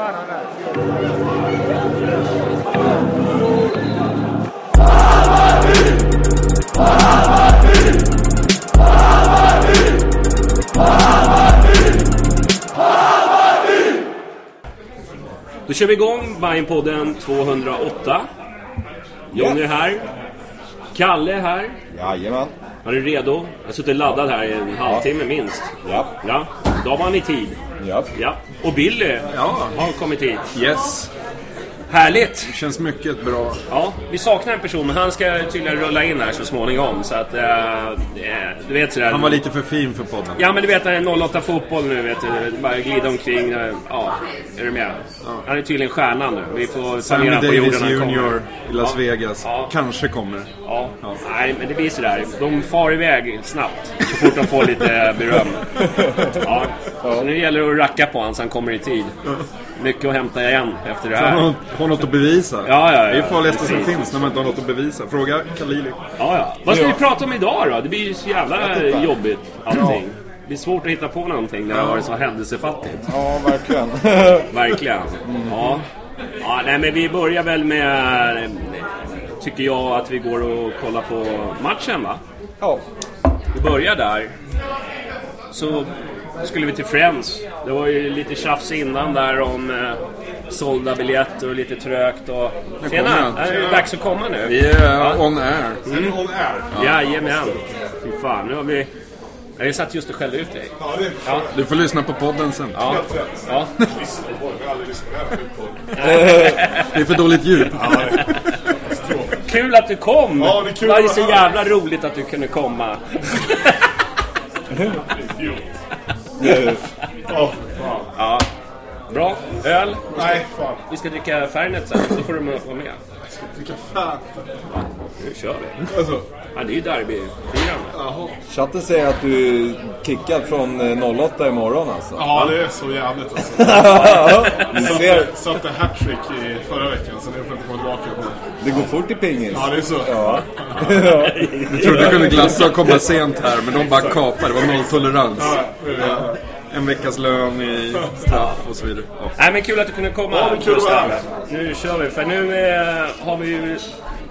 Då kör vi igång Bajenpodden 208. Jonny är här. Kalle är här. Jajamän. Är redo. Jag har suttit laddad här i en halvtimme minst. Ja. Ja, då var han i tid. Ja. Ja. Och Billy Ja. har kommit hit. Yes, Härligt! det känns mycket bra. Ja, vi saknar en person men han ska tydligen rulla in här så småningom. Så att, eh, eh, du vet sådär. Han var lite för fin för podden. Ja men du vet, han är 08 fotboll nu vet du. Bara glida omkring. eh, Ja, är du med? Han är tydligen stjärnan nu. Vi får Sammy på Davis. Jr i Las Ja. Vegas. Ja. Kanske kommer. Ja. Ja. nej men det blir sådär. De far iväg snabbt så fort de får lite beröm. Ja. Så nu gäller det att racka på honom så han kommer i tid. Mycket att hämta igen efter det Han här. har, har något att bevisa. Ja, ja, ja. Det är det farligaste som finns när man inte har något att bevisa. Fråga Khalili. Ja, ja. Vad ska vi prata om idag då? Det blir ju så jävla jobbigt allting. Det blir svårt att hitta på någonting när det har varit så händelsefattigt. Ja, verkligen. Verkligen. Ja. ja. Nej men vi börjar väl med... Tycker jag att vi går och kollar på matchen va? ja. Vi börjar där. Så skulle vi till Friends. Det var ju lite tjafs innan där om eh, sålda biljetter och lite trögt och... Tjena! Är det dags att komma nu? Vi är on air. Mm. Jajamän! Fy fan, nu har vi... Jag satt just och skällde ut dig. Ja. Du får lyssna på podden sen. Ja. ja. Det är för dåligt ljud. Kul att du kom! Ja, det är kul var ju att så jävla roligt att du kunde komma. Ja, Ja. Bra. Öl. nej, fan. Vi ska dricka Fernet sen, så får du vara med. Vilka fan. Nu kör vi. Alltså, Ja, det är ju derbyfirande. Chatten säger att du är kickad från eh, 08 imorgon alltså. ja, det är så jävligt alltså. Satte hattrick i förra veckan, så nu får jag inte komma tillbaka på det. Det går fort i pingis. Ja, det är så. Ja. Jag trodde du kunde glassa och komma sent här, men de bara kapade. Det var nolltolerans. Ja, En veckas lön i straff och så vidare. Ja. Nej men kul att du kunde komma. Ja, kul. Nu kör vi, för nu eh, har vi ju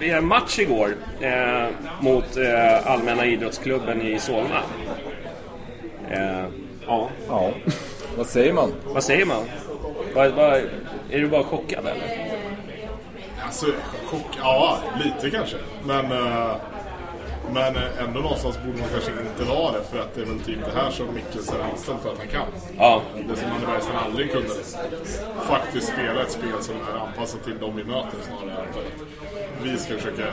vi en match igår eh, mot eh, Allmänna Idrottsklubben i Solna. Eh, ja, ja. Vad säger man? vad säger man? Vad, vad, är du bara chockad eller? Alltså, chock, ja, lite kanske. Men, eh, men eh, ändå någonstans borde man kanske inte vara det. För att det är väl typ det här som Mikkelsen är anställd för att han kan. Ja, Det som Anne Bergström aldrig kunde. Faktiskt spela ett spel som är anpassat till dem vi möter snarare än för att vi ska försöka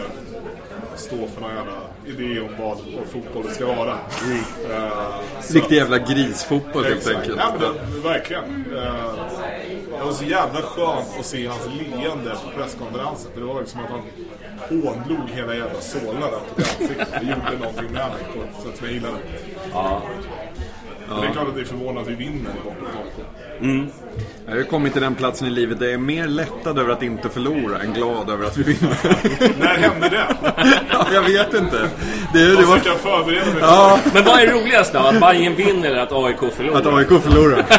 stå för någon jävla idé om vad, vad fotboll ska vara. Eh, så- Riktig jävla grisfotboll helt enkelt. Ja, men det, verkligen. Eh, Det var så jävla skönt att se hans leende på presskonferensen. För det var liksom att han hånlog hela jävla Solna rätt i ansiktet. Det gjorde någonting med mig på sätt som jag gillade. Men det är klart att det är förvånande att vi vinner AIK. Jag har kommit till den platsen i livet där jag är mer lättad över att inte förlora än glad över att vi vinner. När hände det? ja, jag vet inte. Det, det Jag var försöker förbereda mig. Ja, Men vad är roligast då? Att Bayern vinner eller att AIK förlorar? att AIK förlorar.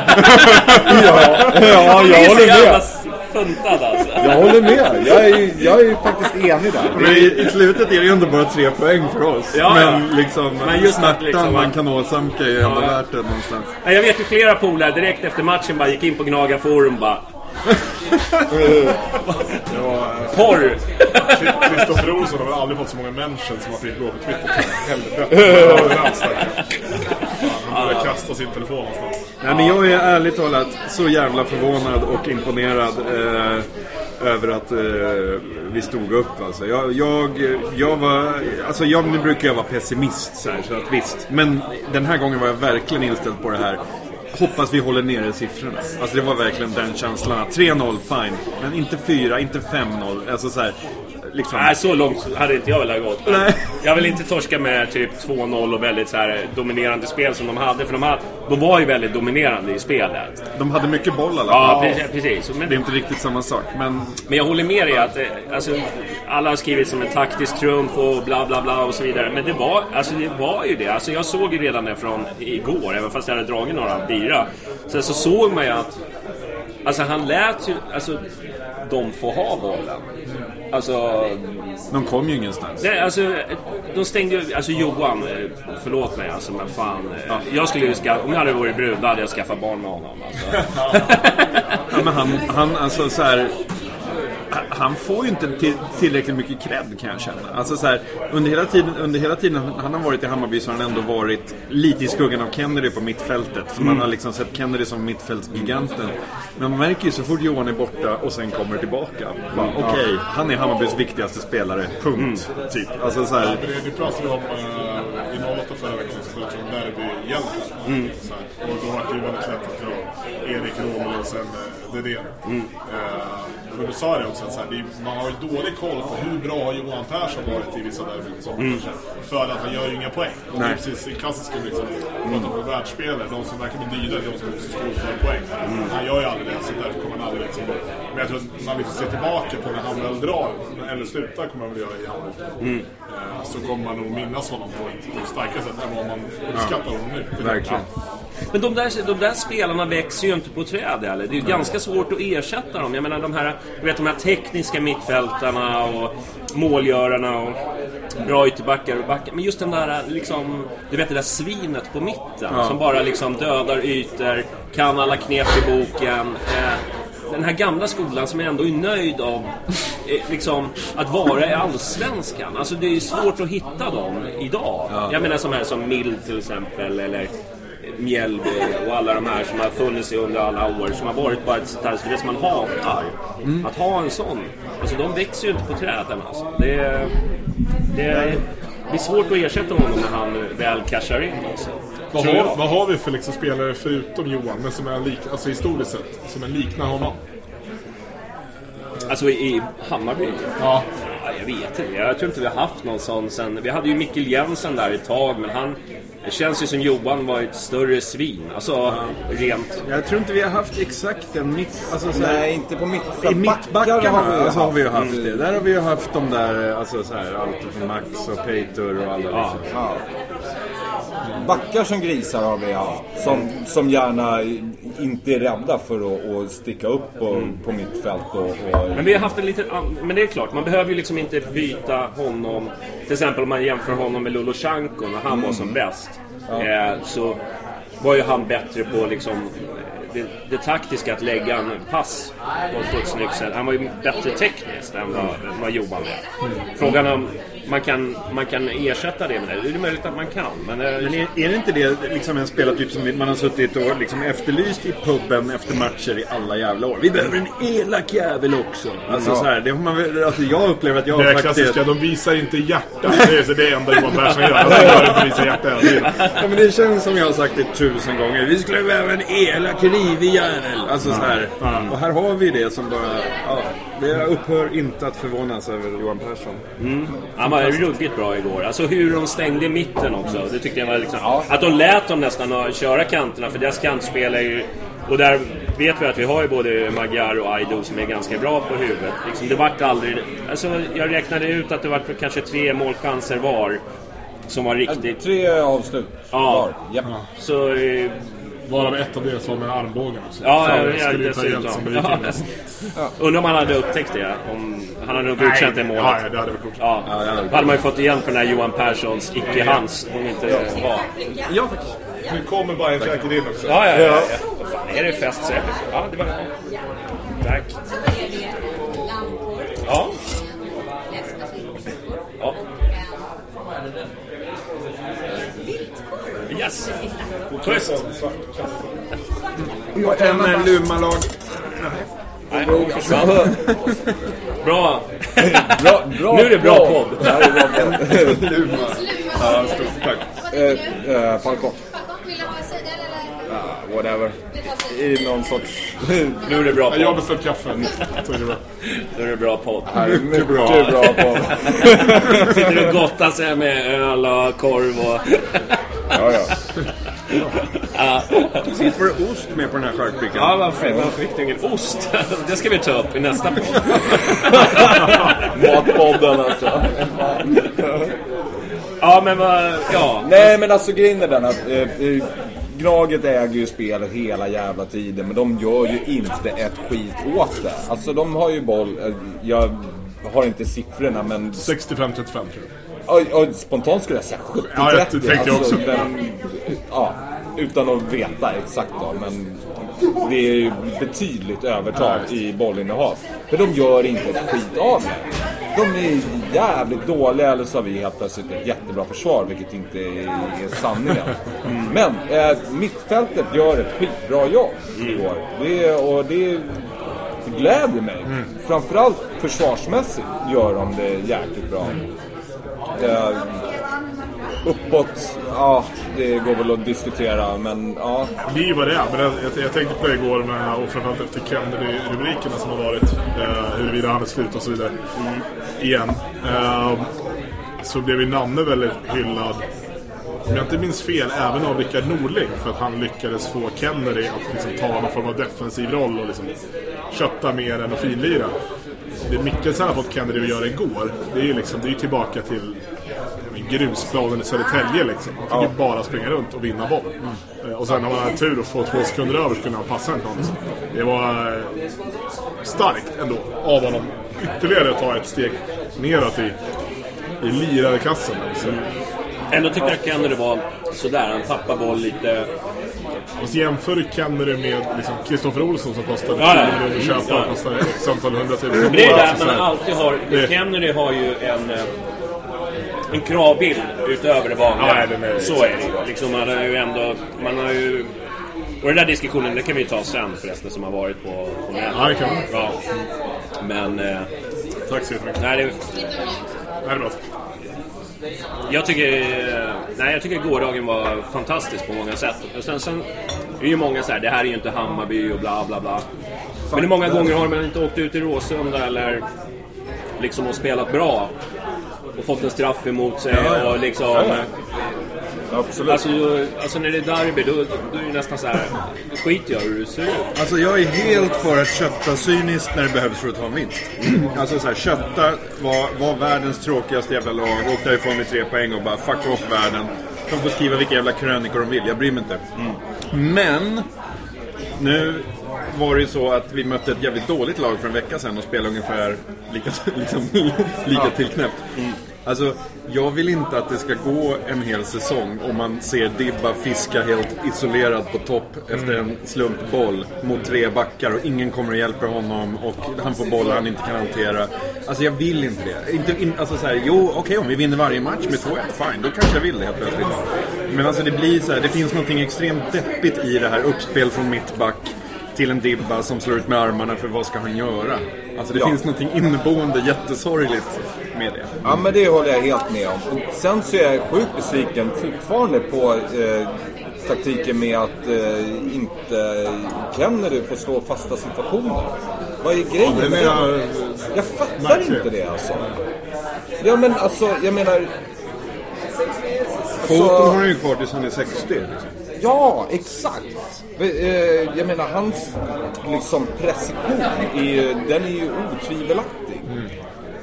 Ja, ja Det jag är så håller med. Funtad alltså. Jag håller med. Jag är, jag är faktiskt enig där. Men i, i slutet är det ju ändå bara tre poäng för oss. Ja, ja. Men liksom, Men just smärtan liksom- man kan åsamka är ju ändå Ja, värt det någonstans. Jag vet ju flera polare direkt efter matchen bara gick in på Gnaga forum bara Porr! Kristoffer Olsson har väl aldrig fått så många mentions som han fick gå på Twitter. Helvete. Borde kasta sin telefon någonstans. Nej, men jag är ärligt talat så jävla förvånad och imponerad eh, över att eh, vi stod upp. Alltså. Jag, jag, jag var, alltså jag, nu brukar jag vara pessimist så, här, så att visst. Men den här gången var jag verkligen inställd på det här. Hoppas vi håller nere siffrorna. Alltså det var verkligen den känslan. att 3-0, fine. Men inte 4, inte 5-0. Alltså så här, liksom. Nej, så långt hade inte jag velat gått. Nej. Jag vill inte torska med typ 2-0 och väldigt så här dominerande spel som de hade. För de, hade, de var ju väldigt dominerande i spelet. De hade mycket boll i alla Ja, fall. precis. precis. Men, Det är inte riktigt samma sak. Men men jag håller med dig att eh, alltså, alla har skrivit som en taktisk trumf och bla bla bla och så vidare. Men det var, alltså, det var ju det. Alltså, jag såg ju redan det från igår, även fast jag hade dragit några bira. Sen så såg man ju att Alltså han lät ju, alltså de får ha bollen. Alltså, de kom ju ingenstans. nej, alltså de stängde ju, alltså Johan, eh, förlåt mig alltså men fan. eh, Jag skulle ju skaffa, om jag hade varit brud, då hade jag skaffat barn med honom alltså. Ja, men han, han, alltså så här, han får ju inte till, tillräckligt mycket cred kan jag känna. Alltså så här, under, hela tiden, under hela tiden han har varit i Hammarby så har han ändå varit lite i skuggan av Kennedy på mittfältet. För man har liksom sett Kennedy som mittfältsgiganten. Men man märker ju så fort Johan är borta och sen kommer tillbaka. bara, Okej, han är Hammarbys viktigaste spelare. Punkt. Typ. Alltså så här, Det, det pratade vi om uh, i 08 förra veckan, så pratade vi om derbyhjältar. Mm. Och då var det ju väldigt lätt att dra Erik Romel och sen uh, Dedén. Mm. Uh, men du sa det också, att så här, man har ju dålig koll på hur bra Johan Persson varit i vissa derbyn mm. För att han gör ju inga poäng. Det är precis det klassiska liksom, pratar om världsspelare, de som verkar bli dyrare, de som också står för poäng. Han gör ju aldrig det, så därför kommer han aldrig liksom. Men jag tror att man liksom ser tillbaka på när han väl drar, eller slutar kommer han väl göra i Hammarby. Eh, Så kommer man nog minnas honom på ett, på ett starkare sätt än vad man uppskattar honom nu. verkligen. Men de där, de där spelarna växer ju inte på träd heller. Det är ju ganska svårt att ersätta dem. Jag menar de här, du vet, de här tekniska mittfältarna och målgörarna och bra ytterbackar och backar. Men just den där, liksom, du vet det där svinet på mitten som bara liksom dödar ytor, kan alla knep i boken. Eh, den här gamla skolan som ändå är nöjd av eh, liksom, att vara i Allsvenskan. Alltså det är svårt att hitta dem idag. Jag menar som här som Mild till exempel, eller Mjällby och alla de här som har funnits under alla år som har varit bara ett sånt här spel som man hatar. Att ha en sån. Alltså de växer ju inte på träden alltså. Det, är- det, blir svårt att ersätta honom när han väl cashar in alltså. Vad har, vad har vi för liksom spelare förutom Johan, men som är lik, alltså historiskt sett, som är liknar honom? Alltså i i Hammarby? Ja. Ja, jag vet inte. Jag tror inte vi har haft någon sån sen... Vi hade ju Mikkel Jensen där ett tag, men han... Det känns ju som Johan var ett större svin. Alltså, rent... Jag tror inte vi har haft exakt en mitt... Alltså, så här, Nej, inte på mittfält. I mittbackarna har vi alltså, har vi ju haft. det. Där har vi ju haft de där, alltså så här, allt från Max och Peter och alla liksom. Ja. Backar som grisar har vi haft. Som, som gärna inte är rädda för att, sticka upp på, på mittfält. Och, och, Men vi har haft en liten... Men det är klart, man behöver ju liksom inte byta honom. Till exempel om man jämför honom med Lolosjanko när han var som bäst. Eh, så var ju han bättre på liksom... Det, det taktiska att lägga en pass på, ett snyggt sätt. Han var ju bättre tekniskt än vad, vad Johan var. Frågan om man kan, man kan ersätta det med det. Det är möjligt att man kan. Men, eh, Men är, är det inte det liksom en spelartyp som man har suttit och liksom efterlyst i puben efter matcher i alla jävla år? Vi behöver en elak jävel också. Alltså, så här, det har man, alltså jag upplever att jag Det har är faktiskt... klassiska, de visar inte hjärta. Det är så det enda Johan Persson gör. Han gör inte visa hjärta. Ja, men det känns som jag har sagt det tusen gånger. Vi skulle behöva en elak rivig jävel. Alltså så här. Och här har vi det som bara, ja, det upphör inte att förvånas över Johan Persson. Han var ruggigt bra igår. Alltså hur de stängde i mitten också. Det tyckte jag var liksom... Att de lät dem nästan att köra kanterna, för deras kantspel är ju... Och där vet vi att vi har ju både Magyar och Aido som är ganska bra på huvudet. Liksom, det vart aldrig... Alltså jag räknade ut att det var kanske tre målchanser var. Som var riktigt... Tre avslut Ja. var. Japp. Så... Varav ett av det som var med armbågen också. Ja, Så ja, det ja skulle ju ta hjälp dessutom. det Ja. in. Undrar om han hade upptäckt det. Om han hade nog godkänt det målet. Ja, ja, det hade vi gjort. Ja, då hade man ju fått igen för den här Johan Perssons icke-hans. Om inte var. Ja, faktiskt. Nu kommer Bayern käket in också. Ja, ja, ja. ja. Vad fan, är det fest säkert? Ja, det var Tack. Yes. Schysst. Och en Lumalag. Nej, hon försvann. Bra. Bra, bra, Nu är det bra podd. Det här är bra podd. Luma. Ja, stort tack. Eh, eh, Falcon. Ah, whatever. I någon sorts... Nu är det bra Jag har podd. beställt kaffe. Så är det bra. Nu är det bra podd. Här är mycket bra, bra podd. Sitter och gottar sig med öl och korv och... Ja, ja. Ja, Sist var det ost med på den här charkbrickan. ja varför, varför fick du ingen ost? Det ska vi ta upp i nästa podd. Matpodden alltså. Ja, men vad... Ja. Nej men alltså grejen är den att eh, eh, Gnaget äger ju spelet hela jävla tiden men de gör ju inte ett skit åt det. Alltså de har ju boll, eh, jag har inte siffrorna men 65-35 tror jag. Ja, ja, spontant skulle jag säga 70-30. Ja, jag tänkte jag också. men, ja, utan att veta exakt då men det är ju betydligt övertag i bollinnehav. För de gör inte ett skit av det. De är jävligt dåliga eller så har vi helt plötsligt ett jättebra försvar vilket inte är, sanningen. Men eh, mittfältet gör ett skitbra jobb i år. Det, och det, gläder mig. Framförallt försvarsmässigt gör de det jäkligt bra. Eh, uppåt, ja det går väl att diskutera men ja. Ju vad det är. Men jag, jag, jag tänkte på det igår med, och framförallt efter Kennedy-rubrikerna som har varit. Eh, huruvida han är slut och så vidare. Igen. Eh, så blev ju Nanne väldigt hyllad. Om jag inte minns fel, även av Rickard Norling. För att han lyckades få Kennedy att liksom ta någon form av defensiv roll och liksom kötta mer än att finlira. Det Mikkelsen har fått Kennedy att göra igår, det är ju liksom, det är tillbaka till ja, grusplanen i Södertälje liksom. Han fick ju bara springa runt och vinna boll. Eh, Och sen har man tur att få två sekunder över så kunde han passa en någon. Det var eh, starkt ändå av honom ytterligare att ta ett steg neråt i, i lirarklassen. Alltså. Ändå tycker jag Kennedy var sådär. Han tappar boll lite. Och så jämför du Kennedy med liksom Kristoffer Olsson som kostade 10 Ja, miljoner att köpa Ja. och kostade x antal hundratusen. Men det är där alltså man alltid har... Det- Kennedy har ju en... eh, En kravbild utöver det vanliga. Ja, är- Så är det. Liksom, man har ju ändå... Man har ju... Och den där diskussionen, det kan vi ta sen förresten, som har varit på, på nätet. Ja, det kan vi. Ja. Men... Eh, Tack så jättemycket. nej, det, Det är bra. Jag tycker... eh, Nej, jag tycker gårdagen var fantastisk på många sätt. Och sen, sen är ju många så här, det här är ju inte Hammarby och bla bla bla. Men hur många gånger har man inte åkt ut i Råsunda eller liksom och spelat bra och fått en straff emot sig och liksom... Absolut. Alltså, alltså när det är derby då, då är det nästan så här skit jag hur du ser ut. Alltså jag är helt för att kötta cyniskt när det behövs för att ta en vinst. Alltså så här, kötta var, var världens tråkigaste jävla lag, åk därifrån med tre poäng och bara fuck off världen. De får skriva vilka jävla krönikor de vill, jag bryr mig inte. Men, nu var det ju så att vi mötte ett jävligt dåligt lag för en vecka sedan och spelade ungefär lika, liksom, lika tillknäppt. Alltså, jag vill inte att det ska gå en hel säsong om man ser Dibba fiska helt isolerad på topp efter en slumpboll mot tre backar och ingen kommer och hjälper honom och han får bollar han inte kan hantera. Alltså jag vill inte det. Inte, in, alltså så här, jo okej om vi vinner varje match med 2-1, fine, då kanske jag vill det helt plötsligt. Men alltså det blir så här, det finns något extremt deppigt i det här uppspel från mittback till en Dibba som slår ut med armarna för vad ska han göra? Alltså det Ja. finns något inneboende jättesorgligt med det. Ja men det håller jag helt med om. Och sen så är jag sjukt besviken fortfarande på eh, taktiken med att eh, inte Kennedy får slå fasta situationer? Vad är grejen den med det? Jag fattar inte det alltså. Ja men alltså, jag menar... Foton Alltså- har han ju kvar tills han är 60. Liksom. Ja, exakt. Eh, Jag menar, hans liksom precision, är, den är ju otvivelaktig.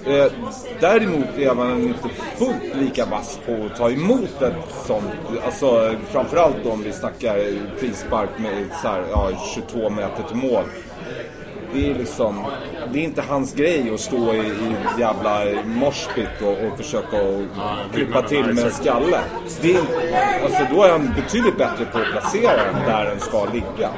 Eh, Däremot är man inte fullt lika vass på att ta emot ett sånt. Alltså, framförallt om vi snackar frispark med så här, ja, 22 meter till mål. Det är liksom, det är inte hans grej att stå i, i jävla moshpit och, och försöka klippa till med en skalle. Det är, alltså, då är han betydligt bättre på att placera den där den ska ligga.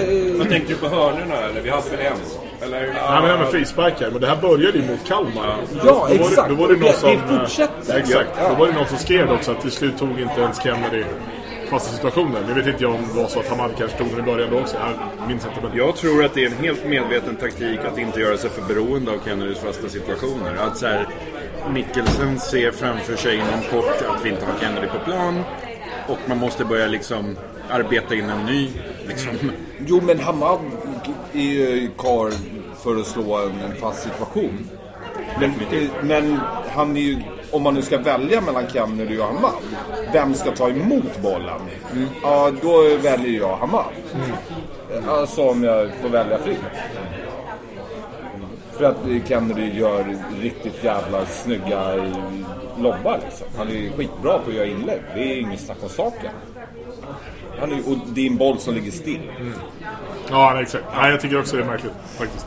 Eh, Vad tänkte du på hörnorna eller? Vi hade väl en? Eller? Det här med frisparkar, men det här började ju mot Kalmar. Ja, Då var det- exakt. Då var det någon Det- som... det fortsätter. Exakt. Ja. Då var det någon som skrev också att till slut tog inte ens Kennedy fasta situationer. Nu vet inte jag om det var så att Hamad kanske tog den i början då också. Jag minns inte. Men... Jag tror att det är en helt medveten taktik att inte göra sig för beroende av Kennedys fasta situationer. Att så här, Mikkelsen ser framför sig inom kort att vi inte har Kennedy på plan. Och man måste börja liksom arbeta in en ny. Liksom. Jo, men Hamad är ju karl för att slå en, en fast situation. Men, men han är ju, om man nu ska välja mellan Kennedy och Hamad, vem ska ta emot bollen? Ja, då väljer jag Hamad. Alltså om jag får välja fritt. För att Kennedy gör riktigt jävla snygga lobbar liksom. Han är skitbra på att göra inlägg. Det är inget snack om saken. Han är, och det är en boll som ligger still. Ja, nej, exakt. Nej, jag tycker också det är märkligt faktiskt.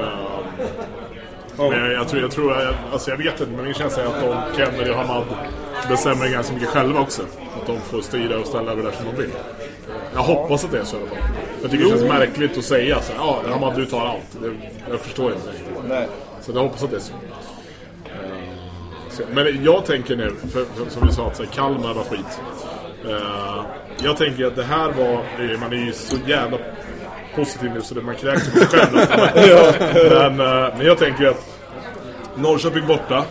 Uh, men jag, jag tror, jag tror, alltså jag vet inte, men min känsla är att de, Kennedy och Hamad bestämmer ganska mycket själva också. Att de får styra och ställa över det som de vill. Jag hoppas att det är så i alla fall. Jag tycker det känns märkligt att säga så ja Hamad du tar allt. Det, jag förstår inte. Nej. Så jag hoppas att det är så. Eh. Men jag tänker nu, för, för, som vi sa, att så här, Kalmar var skit. Eh, jag tänker att det här var, man är ju så jävla positiv nu så det man kräks på sig själv men, eh, men jag tänker att Norrköping borta,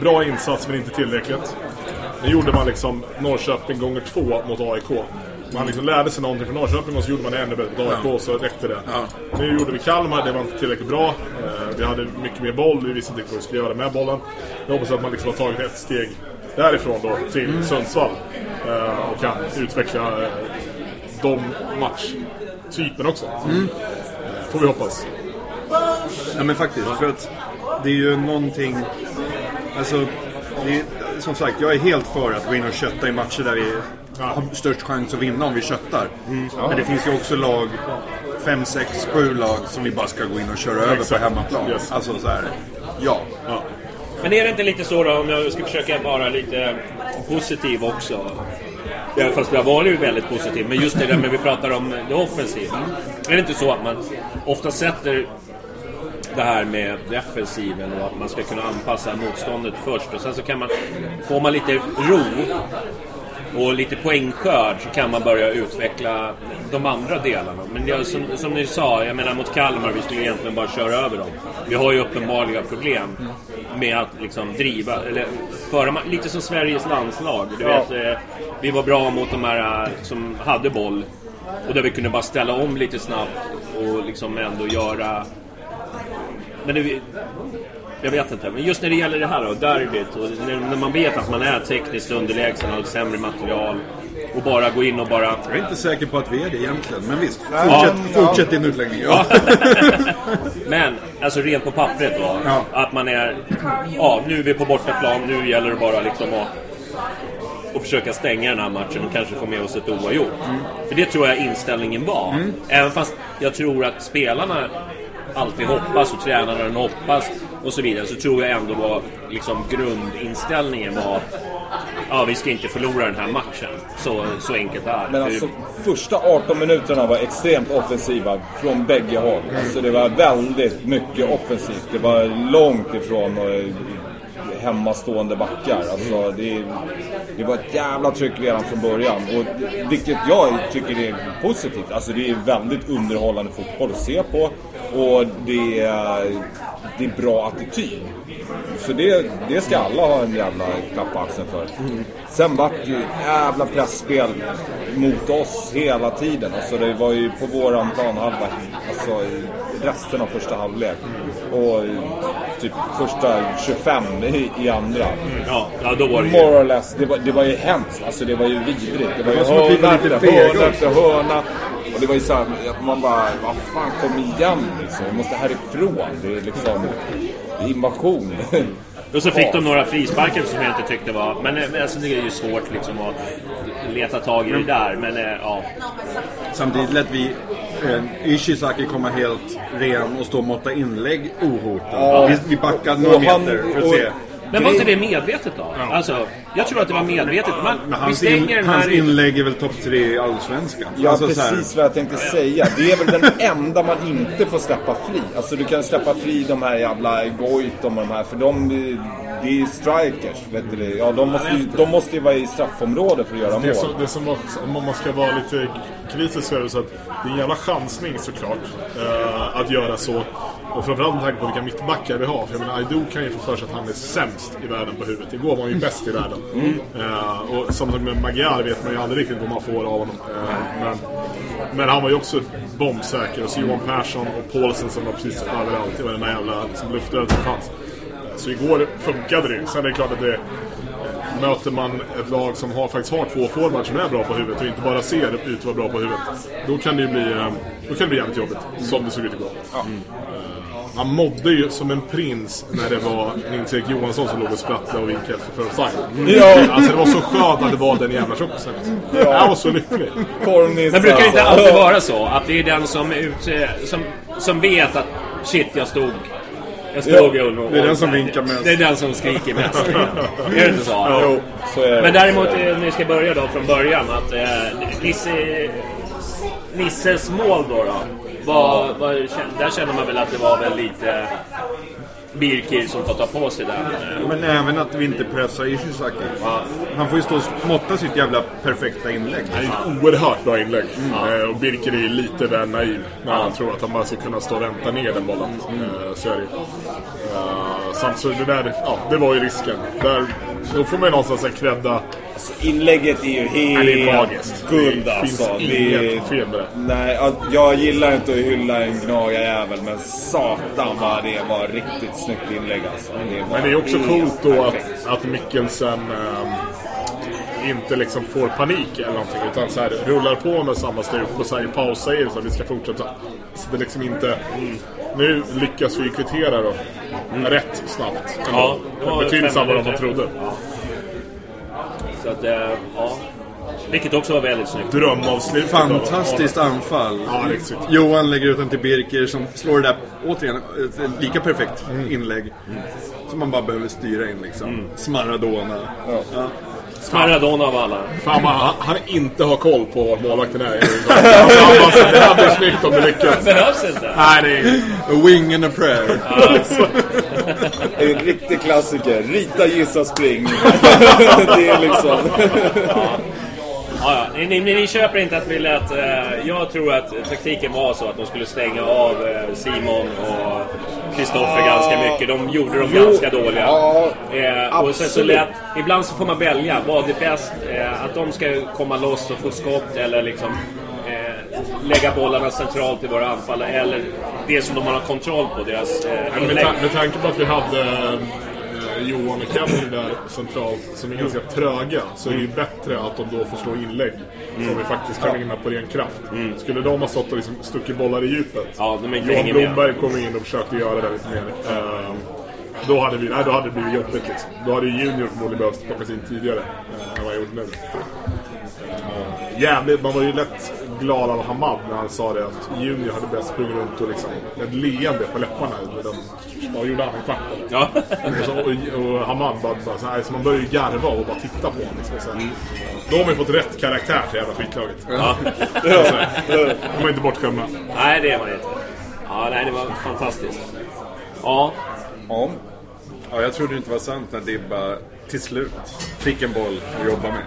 bra insats men inte tillräckligt. Nu gjorde man liksom Norrköping gånger två mot AIK. Man liksom lärde sig någonting från Norrköping och så gjorde man det ännu bättre mot AIK och så räckte det. Nu gjorde vi Kalmar, det var inte tillräckligt bra. Eh, vi hade mycket mer boll, vi visste inte vad vi skulle göra med bollen. Jag hoppas att man liksom har tagit ett steg därifrån då till Sundsvall. Eh, och kan utveckla de matchtypen också. Eh, får vi hoppas. Ja men faktiskt, för att det är ju någonting... Alltså, är, som sagt, jag är helt för att gå in och kötta i matcher där vi har störst chans att vinna om vi köttar. Men det finns ju också lag, fem, sex, sju lag som vi bara ska gå in och köra över Exakt. på hemmaplan. Yes. Alltså så här, ja. Ja. Men är det inte lite så då, om jag ska försöka vara lite positiv också? Ja, fast jag var ju väldigt positiv, men just det där med vi pratar om det offensiva. Är det inte så att man ofta sätter det här med defensiven och att man ska kunna anpassa motståndet först och sen så kan man, får man lite ro och lite poängskörd så kan man börja utveckla de andra delarna. Men är som, som ni sa, jag menar mot Kalmar, vi skulle egentligen bara köra över dem. Vi har ju uppenbarliga problem med att liksom driva, eller föra, lite som Sveriges landslag. Du vet, eh, vi var bra mot de här eh, som hade boll och där vi kunde bara ställa om lite snabbt och liksom ändå göra... Men det, jag vet inte, men just när det gäller det här då, derbyt och när, när man vet att man är tekniskt underlägsen och har sämre material och bara gå in och bara... Jag är inte säker på att vi är det egentligen, men visst. Nej, Fortsätt, men- fortsätt din utläggning. Ja. Men, alltså rent på pappret då. Ja. Att man är... Ja, nu är vi på bortaplan, nu gäller det bara liksom att... Och försöka stänga den här matchen och kanske få med oss ett oavgjort. För det tror jag inställningen var. Även fast jag tror att spelarna alltid hoppas och tränaren hoppas och så vidare. Så tror jag ändå var liksom grundinställningen var att ja, vi ska inte förlora den här matchen. Så, så enkelt är det. Men alltså första 18 minuterna var extremt offensiva från bägge håll. Alltså det var väldigt mycket offensivt. Det var långt ifrån eh, hemmastående backar. Alltså det, det var ett jävla tryck redan från början. Och, vilket jag tycker är positivt. Alltså det är väldigt underhållande fotboll att se på. Och det är, det är bra attityd. Så det, det ska alla ha en jävla klapp på axeln för. Sen vart det ju jävla pressspel mot oss hela tiden. Alltså det var ju på våran planhalva, alltså resten av första halvlek. Och typ första 25 i, i andra. Ja, ja, då var det ju... More or less. Det var, det var ju hemskt. Alltså det var ju vidrigt. Det var ju var som att vi var lite fega hörna efter hörna. Och det var ju såhär, man bara, vad fan kom igen liksom. Vi måste härifrån. Det är liksom det är invasion. Och så fick de några frisparkar som jag inte tyckte var... Men eh, alltså, det är ju svårt liksom att leta tag i det där. Men eh, ja. Samtidigt lät vi eh, Ishizaki komma helt ren och stå och måtta inlägg ohotad. Vi, vi backade några meter för att och- se. Men var inte det medvetet då? Alltså, jag tror att det var medvetet. Man, Men hans, in, den hans här... inlägg är väl topp tre i Allsvenskan? Ja, Alltså, så här- precis vad jag tänkte säga. Det är väl den enda man inte får släppa fri. Alltså du kan släppa fri de här jävla Goitom och de här, för de, det är strikers. Vet du det? Ja, de måste, ju, de måste ju vara i straffområdet för att göra Det mål. som, det som var, om man ska vara lite kritisk så är det så att det är en jävla chansning såklart eh, att göra så. Och framförallt med tanke på vilka mittbackar vi har. För jag menar, Aido kan ju få för sig att han är sämst i världen på huvudet. Igår var han ju bäst i världen. Eh, och som med Magyar vet man ju aldrig riktigt vad man får av honom. Uh, men, men han var ju också bombsäker. Och så Johan Persson och Paulsen som var precis överallt i varenda jävla liksom, luftrör som fanns. Uh, Så igår funkade det. Sen är det klart att det möter man ett lag som har, faktiskt har två forwards som är bra på huvudet och inte bara ser ut att vara bra på huvudet. Då kan det ju bli, eh, då kan det bli jävligt jobbigt. Som det såg ut igår. Eh, Han mådde ju som en prins när det var Nils-Erik Johansson som låg och sprattlade och vinkade för offside. Ja. Alltså det var så skönt att det var den jävla tjockisen. liksom. Jag var så lycklig. Korvnisse, Men brukar det inte alltså. alltid vara så? Att det är den som, är ute, som, som vet att shit, jag stod... Jag stod Ja, och, det är den som vinkar mest. Det är den som skriker mest. är det inte så? Jo, så är det. Men däremot, eh, vi ska börja då från början. Att eh, Nisse, Nisses mål då, då var, var, där känner man väl att det var väl lite Birkir som får ta på sig den. eh, Men även att vi inte pressar Ishizaki. Han får ju stå och måtta sitt jävla perfekta inlägg. Det är ett oerhört bra inlägg. Eh, och Birker är ju lite väl naiv när han tror att han bara ska kunna stå och vänta ner den bollen. Eh, så är det samt så det där, ja, det var ju risken. Där, då får man ju någonstans en credda. Inlägget är ju det är helt magiskt. guld Det alltså. finns Det är- inget fel med det. Nej, jag gillar inte att hylla en gnagarjävel men satan vad det var riktigt snyggt inlägg alltså. Det Men det är också coolt då att, perfekt. att Mikkelsen ehm, inte liksom får panik eller någonting utan så här, rullar på med samma styrka och säger paus säger så att vi ska fortsätta. Så det liksom inte... Nu lyckas vi kvittera då. Rätt snabbt. Ja, det var Betydligt snabbare än man trodde. Så att, eh, ja. Vilket också var väldigt snyggt. Drömavslut. Fantastiskt anfall. Ja. Johan lägger ut den till Birker som slår det där, återigen, ett lika perfekt inlägg. Som man bara behöver styra in liksom. Smaradona. Ja. Maradona av alla. Fan, man, han, han inte har koll på vart målvakten är. Det här blir snyggt om det lyckas. Behövs inte. Nej, det är... A wing and a prayer. Det är en riktig klassiker. Rita, gissa, spring. det är liksom... Ja, ja. Ni, ni, ni köper inte att vi lät... Eh, jag tror att taktiken var så att de skulle stänga av eh, Simon och Kristoffer ganska mycket. De gjorde dem Jo, ganska dåliga. ja, eh, och sen så lät, ibland så får man välja. Vad är bäst? Eh, att de ska komma loss och få skott eller liksom eh, lägga bollarna centralt i våra anfall. Eller det som de har kontroll på, deras eh, Men med, ta- med tanke på att vi hade Johan och Kevin där centralt som är ganska tröga så är det ju bättre att de då får slå inlägg som vi faktiskt kan vinna på ren kraft. Skulle de ha stått och liksom stuckit bollar i djupet Ja, Johan. Blomberg kom in och försökte göra det lite mer. Ehm, då, hade vi, nej, då hade det blivit jobbigt liksom. Då hade ju Junior förmodligen behövt plockas in tidigare eh, än vad jag gjort nu. Jävligt, man var ju lätt glad av Hamad när han sa det att Junior hade bäst sprungit runt och liksom ett leende på läpparna. med Den, vad gjorde han? En kvart eller? Ja. Och, så, och, och Hamad bara, bara så här, så man börjar ju garva och bara titta på honom. Liksom, så här. Då har man ju fått rätt karaktär till jävla skitlaget. Ja. Så här. De är inte bortskämda. Nej, det är man inte. Ja, nej, det var fantastiskt. Ja, Ja. Ja, jag trodde det inte var sant när Dibba till slut fick en boll att jobba med.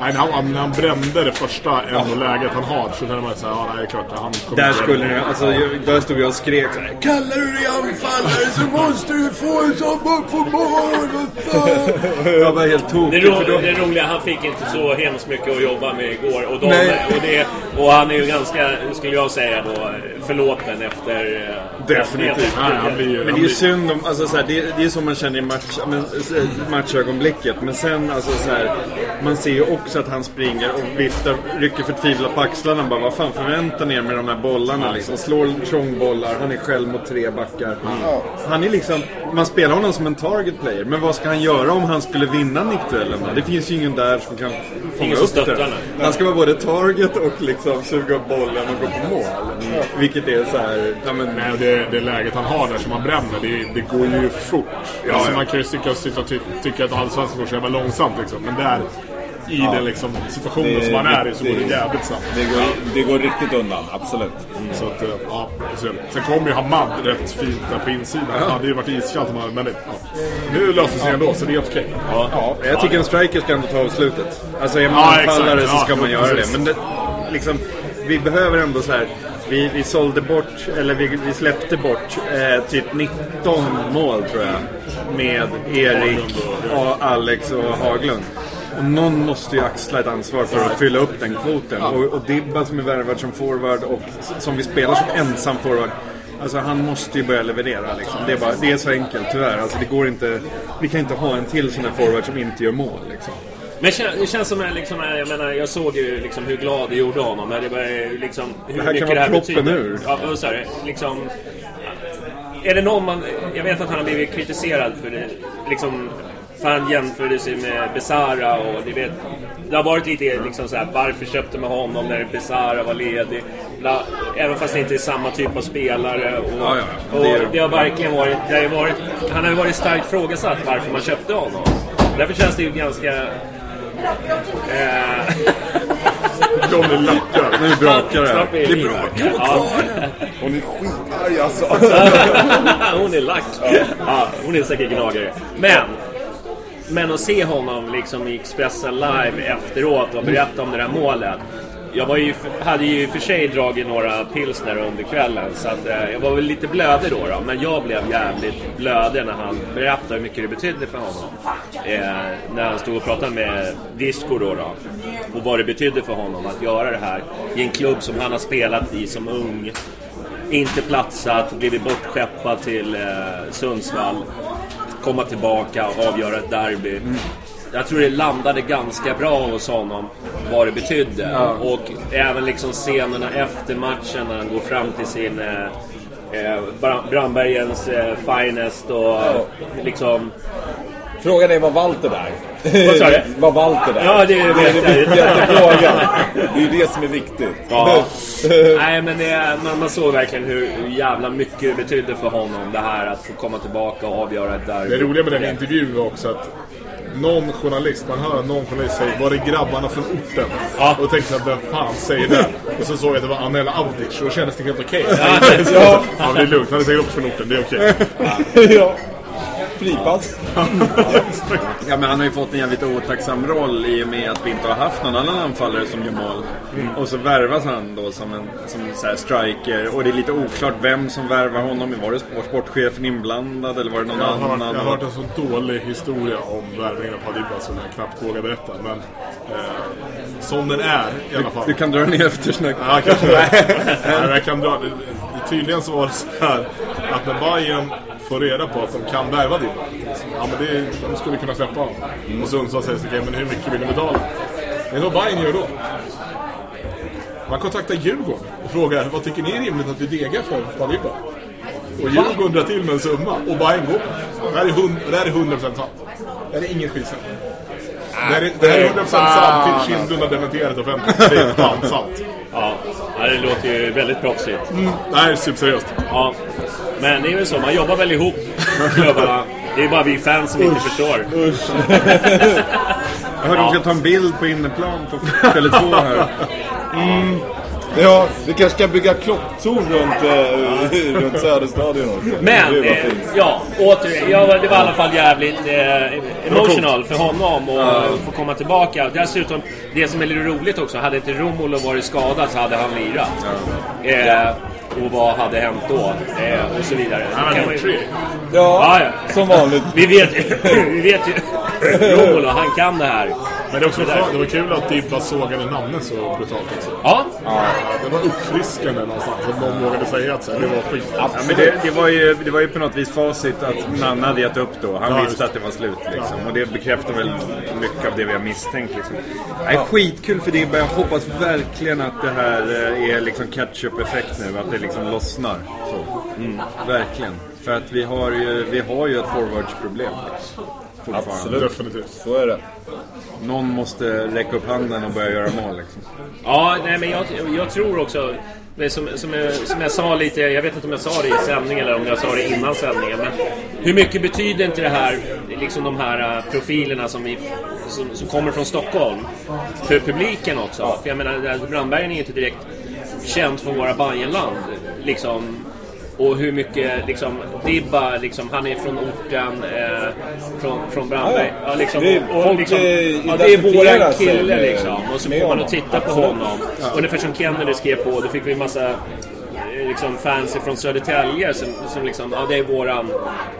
Nej, när, han, när han brände det första ändå läget han har så känner man så här, ja det är klart, han kommer Där skulle det, alltså, jag, där stod jag och skrek så här, Kallar du dig anfallare så måste du få en sån boll på mål! vad fan?" Jag var helt Det, tokig ro, för då, det roliga, han fick inte så hemskt mycket att jobba med igår. Och, de, och, det, och han är ju ganska, skulle jag säga då, förlåten efter... eh, Definitivt. efter- Nej, han blir. Men han det är ju synd om, alltså så här, det, det är så man känner i match, men, matchögonblicket. Men sen alltså så här, man ser ju också att han springer och viftar, rycker förtvivlat på axlarna. Bara, vad fan förväntar ni er med de här bollarna liksom? Slår trångbollar, han är själv mot tre backar. Han är liksom, man spelar honom som en target player. Men vad ska han göra om han skulle vinna nickduellerna? Det finns ju ingen där som kan fånga upp det. honom. Han ska vara både target och liksom suga upp bollen och gå på mål. Vilket är så här, ja men Nej, det, det läget han har där som han bränner, det, det går ju fort. Ja, alltså, ja. Man kan ju tycka, sitta, ty, tycka att allsvenskan går så jävla långsamt liksom. Men där, i den liksom, situationen Det- som han är i, så det- går det jävligt snabbt. Det går, det går riktigt undan, absolut. Så att, eh, ja, sen, sen kommer ju Hamad rätt fint där på insidan. Det hade ju varit iskallt om han men det, ja. Nu löser sig ändå, så det är helt okej. Ja, jag tycker en striker ska ändå ta avslutet. Alltså är man Ja, anfallare så Ja, ska man göra precis. det. Men det, liksom, vi behöver ändå så här. Vi, vi sålde bort, eller vi, vi släppte bort eh, typ 19 mål tror jag. Med Erik, och Alex och Haglund. Och någon måste ju axla ett ansvar för att fylla upp den kvoten. Och, och Dibba som är värvad som forward och som vi spelar som ensam forward. Alltså han måste ju börja leverera liksom. Det är, bara, det är så enkelt tyvärr. Alltså, det går inte, vi kan inte ha en till sån här forward som inte gör mål liksom. Men det kän- det känns som att liksom, jag menar, jag såg ju liksom hur glad det gjorde honom. Men det var liksom hur Det här kan mycket vara det här proppen betyder. ur. Ja, och så här, liksom, är det någon man... Jag vet att han har blivit kritiserad för det. Liksom, för han jämförde sig med Besara och det vet... Det har varit lite liksom så här, varför köpte man honom när Besara var ledig? Bla, även fast det inte är samma typ av spelare. Och, Ja, ja, det och är det. det har verkligen varit, det har varit... Han har ju varit starkt frågasatt varför man köpte honom. Därför känns det ju ganska... Eh, Johnny lackar. Nu brakar det. Det brakar. Hon är skitarg alltså. hon är lack. Ja, hon är säkert gnagare. Men, men att se honom liksom i Expressen live efteråt och berätta om det där målet. Jag var ju, hade ju i och för sig dragit några pilsner under kvällen så att, eh, jag var väl lite blödig då, då. Men jag blev jävligt blödig när han berättade hur mycket det betydde för honom. Eh, när han stod och pratade med Disco då, då. Och vad det betydde för honom att göra det här i en klubb som han har spelat i som ung inte platsat, blivit bortskeppad till eh, Sundsvall. Komma tillbaka och avgöra ett derby. Mm. Jag tror det landade ganska bra hos honom vad det betydde. Och även liksom scenerna efter matchen när han går fram till sin eh, eh, Bra- Brandbergens eh, finest och liksom... Frågan är, var Walter där? Vad sa du? Var Walter där? Ja, det det är jag. den viktigaste frågan. Det är ju det som är viktigt. Ja. Nej, men det, man, man såg verkligen hur, hur jävla mycket det betydde för honom det här att få komma tillbaka och avgöra ett derby. Det roliga med den intervjun var också att någon journalist, man hör någon journalist säga Var är grabbarna från orten? Ja. Och tänkte att vem fan säger det? Och så såg jag att det var Anel Avdic och då kändes det helt okej. Ja. ja. men det är lugnt, han är säkert också från orten, det är okej. ja. Fripass. Ja, men han har ju fått en jävligt otacksam roll i och med att vi inte har haft någon annan anfallare som gör mål. Och så värvas han då som en som så striker. Och det är lite oklart vem som värvar honom. Var det sport- sportchefen inblandad eller var det någon Jag hört, annan? jag har hört en så dålig historia om värvningen av Padibba som jag knappt vågar berätta. Men eh, som den är i alla fall. Du kan dra den i eftersnack. Ja, kanske. Nej, jag kan dra. Tydligen så var det så här att när Bayern får reda på att de kan värva Dibba. Ja, men det, de skulle kunna släppa honom. Och Sundsvall säger så okej, men hur mycket vill ni betala? Det är vad Bayern gör då. Man kontaktar Djurgården och frågar vad tycker ni är rimligt att vi degar för Padibba? Och Djurgården drar till med en summa och Bayern går. Det här är, hund, det här är 100% sant. Det här är ingen skitsnack. Det här är, det här är 100% sant till Kindlund har dementerat offentligt. Det är fan sant. Ja, ja, det låter ju väldigt proffsigt. Mm, är superseriöst. Ja, men det är väl så, man jobbar väl ihop klubbarna. Det är bara vi fans som inte förstår. Jag hörde de ska ta en bild på inneplan på Tele2 här. Ja, vi kanske ska bygga klocktorn runt, eh, runt Söderstadion också. Men, eh, ja, återigen. Ja, det var i alla fall jävligt eh, emotional för honom att få komma tillbaka. Dessutom, det som är lite roligt också, hade inte Romulo varit skadad så hade han lirat. Eh, och vad hade hänt då? Eh, och så vidare. Han hade Kan gjort ju- tre. Ja, Ja, ja. som vanligt. Vi vet, vi vet ju. Romulo, han kan det här. Men det, är också fan, det var kul att Dybla sågade namnen så brutalt också. Ja, Det var uppfriskande någonstans. Att någon vågade säga att det var skit. Ja, men det, det, var ju, det var ju på något vis facit att Nanna hade gett upp då. Han Ja, visste just. att det var slut liksom. Och det bekräftar väl mycket av det vi har misstänkt liksom. Nej, skitkul för Dibba. Jag hoppas verkligen att det här eh, är liksom catch-up-effekt nu. Att det liksom lossnar. Så. Mm, verkligen. För att vi har ju, vi har ju ett forwardsproblem. Fortfarande. Absolut. Definitivt. Så är det. Någon måste räcka upp handen och börja göra mål liksom. Ja, nej, men jag, jag tror också, det som, som, jag, som jag sa lite, jag vet inte om jag sa det i sändningen eller om jag sa det innan sändningen, men hur mycket betyder inte det här, liksom de här uh, profilerna som, vi, som, som kommer från Stockholm, för publiken också? För jag menar, Brandbergen är ju inte direkt känt från våra Bajenland, liksom. Och hur mycket liksom Dibba, liksom, han är från orten, eh, från, från Brandberg. Ja, Ja, liksom, det är- och, liksom, ja, det är våran kille liksom. Och så får man honom. att titta på honom. Ungefär som Kennedy skrev på, då fick vi en massa liksom, fans från Södertälje som, som liksom, ja det är våran,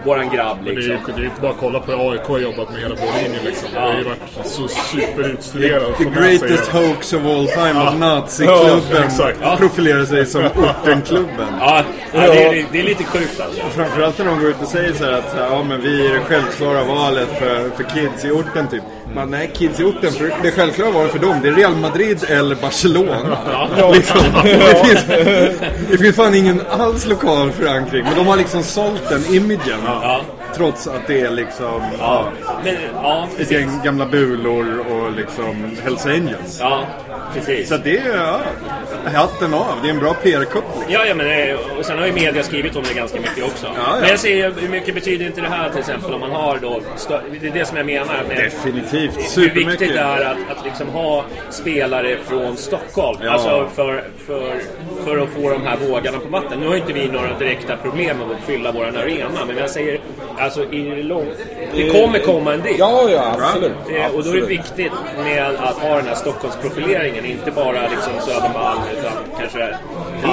våran grabb Men det är ju liksom. det är ju inte bara att kolla på hur AIK har jobbat med hela vår linje liksom. Det har ju varit så superutstuderat. The säga. greatest hoax of all time Ja. att naziklubben Ja. Ja. profilerar sig som ortenklubben. Ja, ja det, är, det är lite sjukt alltså. Framförallt när de går ut och säger så här att ja, men vi är det självklara valet för, för kids i orten typ. Men nej, kids i orten, för det självklara valet för dem det är Real Madrid eller Barcelona. Liksom. Det, finns, det finns fan ingen alls lokal förankring. Men de har liksom sålt den imagen. Trots att det är liksom ja. Men, ja, ett gäng gamla bulor och liksom Hells Angels. Ja, precis. Så det är, ja, hatten av. Det är en bra PR-kupp. Ja, ja, men eh, och sen har ju media skrivit om det ganska mycket också. ja. Men jag ser hur mycket betyder inte det här till exempel om man har då, det är det som jag menar med Definitivt. hur viktigt Supermycket. det är att, att liksom ha spelare från Stockholm. Ja. Alltså för, för, för att få de här vågarna på vatten. Nu har inte vi några direkta problem med att fylla vår arena, men jag säger alltså i det lång... Det kommer komma en del. Ja, ja, absolut. Eh, Och då är det viktigt med att ha den här Stockholmsprofileringen, inte bara liksom Södermalm utan kanske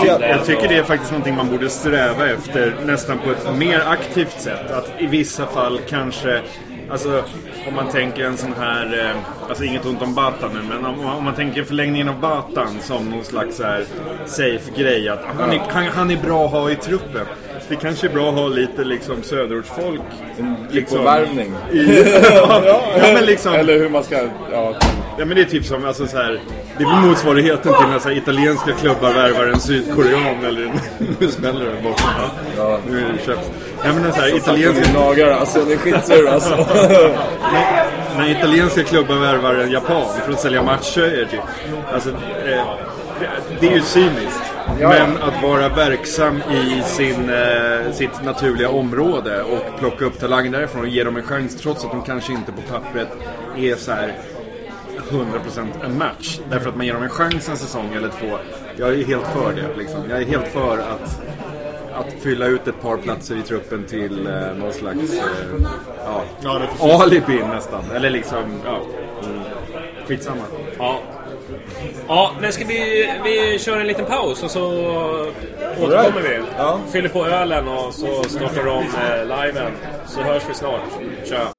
Jag, jag tycker det är faktiskt någonting man borde sträva efter nästan på ett mer aktivt sätt. Att i vissa fall kanske, alltså om man tänker en sån här, eh, alltså inget ont om Batan nu, men om, om man tänker förlängningen av Batan som någon slags så här safe grej. Att han är, han, han är bra att ha i truppen. Det kanske är bra att ha lite liksom söderortsfolk. Liksom, Uppvärmning. i, ja, ja, men liksom, Eller hur man ska... Ja, Ja men det är typ som, alltså så här, Det är motsvarigheten till när så här, italienska klubbar värvar en sydkorean eller nu smäller det bort. Ja. Nu är det köpt. Ja men så här, italienska, Nagar alltså, det är skitsur alltså. när italienska klubbar värvar en japan för att sälja matcher typ. Alltså, eh, det är ju cyniskt. Men att vara verksam i sin, eh, sitt naturliga område och plocka upp talanger därifrån och ge dem en chans trots att de kanske inte på pappret är så här 100% en match. Därför att man ger dem en chans en säsong eller två. Jag är helt för det. Liksom. Jag är helt för att, att fylla ut ett par platser i truppen till eh, någon slags eh, ja, Ja, alibi nästan. Eller liksom, ja. Mm. Skitsamma. Ja. Ja, men ska vi, vi köra en liten paus och så återkommer vi. Ja. Fyller på ölen och så startar de eh, liven. Så hörs vi snart. Tja!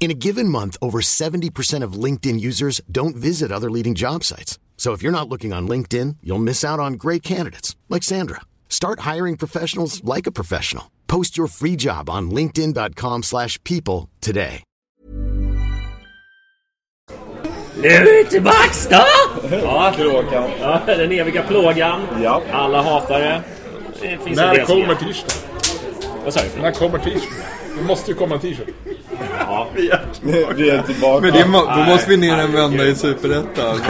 In a given month, over 70% of LinkedIn users don't visit other leading job sites. So if you're not looking on LinkedIn, you'll miss out on great candidates like Sandra. Start hiring professionals like a professional. Post your free job on linkedin.com/people slash people today. Nu är vi tillbaks då! Ja, Plågan. ja, den eviga plågan. Ja. Alla hatar det. det finns en När kommer gillar. t-shirten? Vad sa du? När kommer t-shirten? Det måste ju komma en t-shirt. Ja. Vi är tillbaka. Men det må, då måste vi ner en vända i Superettan.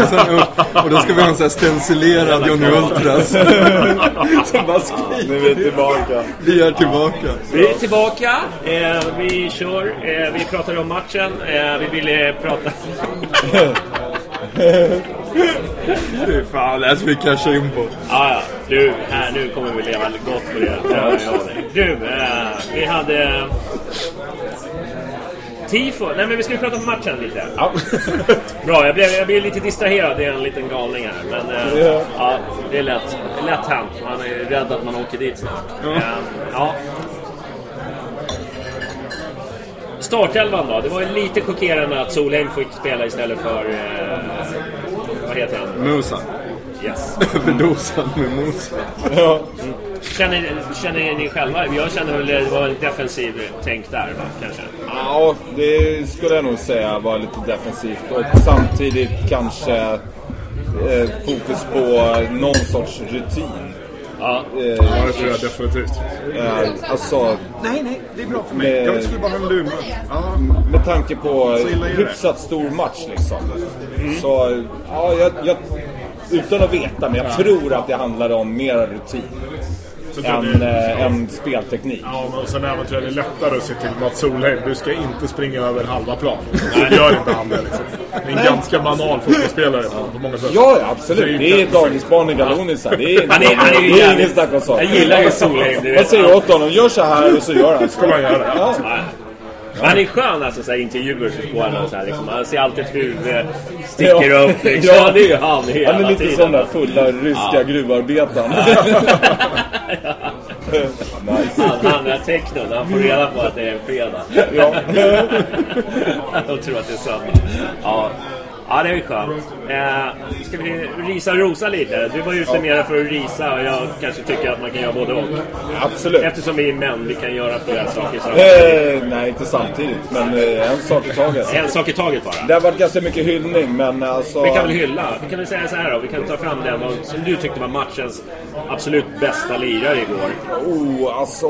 Och, och då ska vi ha en sån här stencilerad Johnny Ultras. Som bara skriver. Nu är vi tillbaka. Vi är tillbaka. Vi är tillbaka. Eh, vi kör. Eh, vi pratade om matchen. Eh, vi ville prata... Fy fan, det här ska casha in på. Ja, ja. Du, här, nu kommer vi leva gott på det. Du, eh, vi hade... Tifo. Nej, men vi skulle prata om matchen lite. Ja. Bra, jag blev, jag blev lite distraherad. Det är en liten galning här. Men eh, Ja. ja, det är lätt. Lätt hänt. Man är rädd att man åker dit snart. Eh, ja. Startelvan då? Det var lite chockerande att Solheim fick spela istället för... Eh, vad heter han? Musa. Yes. Överdosad med Musa. Ja. Känner, känner ni själva? Jag känner väl det var en defensiv tänk där va? kanske. Ja, det skulle jag nog säga var lite defensivt och samtidigt kanske eh, fokus på någon sorts rutin. Ja. Eh, Ja, det tror jag definitivt. eh, alltså, Nej, nej, det är bra för mig. Jag skulle bara ha en luma. Ja. med tanke på hyfsat stor match liksom. Så, ja, jag, jag, utan att veta, men jag tror att det handlar om mera rutin än, det- eh, än spelteknik. Ja, men sen även tror jag det är lättare att se till Mats Solheim. Du ska inte springa över halva plan. Så gör inte han det liksom. Det är en Nej. ganska banal fotbollsspelare på, på många sätt. Ja, ja, absolut. Det är dagisbarn i Galonisar. Det är, det inget snack om saken. Jag gillar ju Solheim, vet. säger åt honom, gör så här och så gör han. Ska man göra. Ja. Ja. Han är skön alltså, så här, intervjuer så får han så här, liksom, Han ser alltid ett huvud sticker Ja. upp. Liksom. Ja. Det är ju han hela Han är lite tiden. sån där fulla ryska Ja. gruvarbetaren. nice. Han, han är technon, han får reda på att det är en fredag. Ja. De tror att det är söndag. Ja. Ja, det är skönt. Eh, ska vi risa och rosa lite? Du var ute mer för att risa och jag kanske tycker att man kan göra både och. Absolut. Eftersom vi är män, vi kan göra flera saker samtidigt. Eh, nej, inte samtidigt. Men eh, en sak i taget. En sak i taget bara. Det har varit ganska mycket hyllning, men alltså... Vi kan väl hylla. Vi kan väl säga så här då. Vi kan ta fram den och- som du tyckte var matchens absolut bästa lirare igår. Oh, alltså...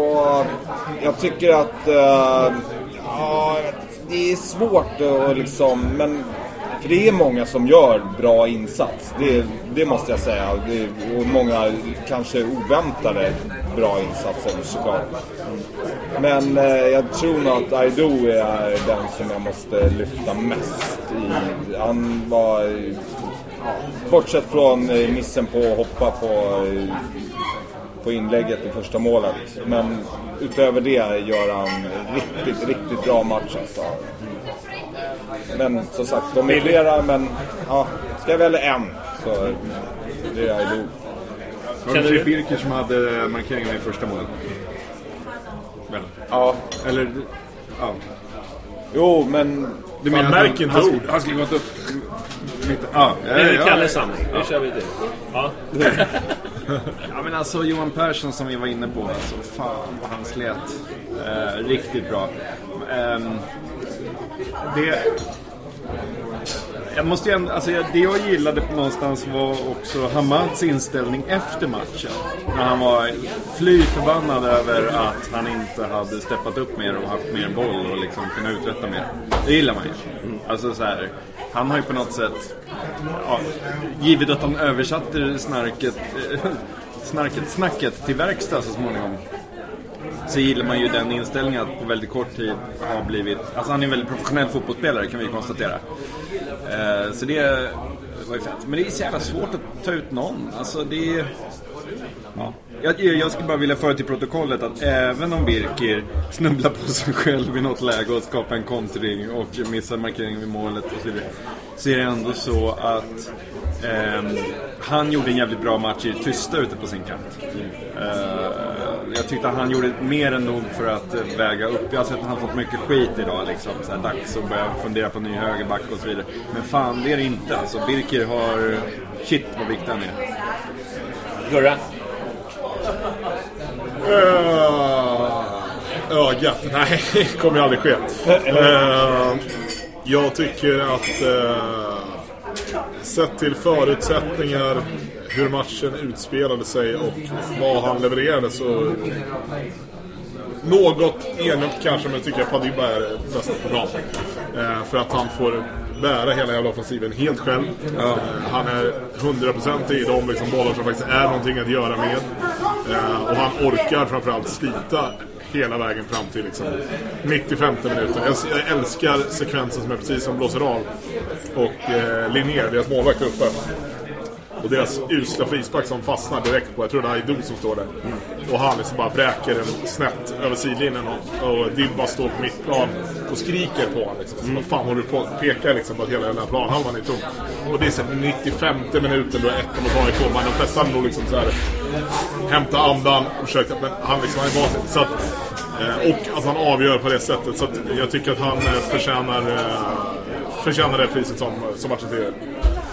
Jag tycker att... eh, ja, det är svårt att liksom... Men, för det är många som gör bra insats. Det, det måste jag säga. Det, och många kanske oväntade bra insatser såklart. Men eh, jag tror nog att Aido är den som jag måste lyfta mest i. Han var... bortsett från eh, missen på att hoppa på eh, på inlägget i första målet. Men utöver det gör han riktigt, riktigt bra match alltså. Men som sagt, de är flera men ja, ska jag välja en så det är Aido. Var det Filip Birker som hade markeringen i första målet? Väl? Ja. Eller, ja. Jo, men... Du menar märk att inte han, ord. han, skulle gått upp... Mitt, ja, Det är Kalles samling. Nu kör vi till. Ja. Ja men alltså Johan Persson som vi var inne på, alltså fan vad han slet. Eh, riktigt bra. Ehm, det... Jag måste ju ändå, alltså det jag gillade på någonstans var också Hamads inställning efter matchen. När han var fly förbannad över att han inte hade steppat upp mer och haft mer boll och liksom kunnat uträtta mer. Det gillar man ju. Alltså så här, han har ju på något sätt, ja, givet att han översatte snarket, snarket, snacket till verkstad så småningom. Så gillar man ju den inställningen att på väldigt kort tid har blivit... Alltså han är en väldigt professionell fotbollsspelare kan vi ju konstatera. Eh, så det var ju fett. Men det är så jävla svårt att ta ut någon. Alltså det är... Ja. Jag, jag skulle bara vilja föra till protokollet att även om Birkir snubblar på sig själv i något läge och skapar en kontring och missar markeringen vid målet och så vidare. Så är det ändå så att eh, han gjorde en jävligt bra match i det tysta ute på sin kant. Eh, jag tyckte att han gjorde mer än nog för att eh, väga upp. Jag har sett att han fått mycket skit idag liksom. Så här, dags att börja fundera på ny högerback och så vidare. Men fan, det är det inte. Alltså, Birker har... Shit vad viktig han är. Gurra? Uh, ögat? Nej, det kommer ju aldrig ske. Uh, jag tycker att uh, sett till förutsättningar, hur matchen utspelade sig och vad han levererade så något enigt kanske, men jag tycker att Padiba är bäst på plan. Eh, för att han får bära hela jävla offensiven helt själv. Ja. han är 100% i de liksom, bollar som faktiskt är någonting att göra med. Eh, och han orkar framförallt slita hela vägen fram till liksom, 95 minuter. Jag, jag älskar sekvensen som är precis som blåser av. Och eh, Linnér, deras målvakt uppe. Och deras usla frispark som fastnar direkt på, jag tror det är Aido som står där. Och han liksom bara bräker den snett över sidlinjen och, och Dibba står på mittplan och skriker på honom. Liksom. Så Vad fan håller du på att peka liksom på att hela den här planhalvan är tom. Och det är här 95 minuten då är ettan mot AIK. Men de flesta nog liksom så här hämta andan och försöka, men han liksom, han är van så att, eh, Och att han avgör på det sättet. Så att jag tycker att han eh, förtjänar, eh, förtjänar det priset som, som matchen till.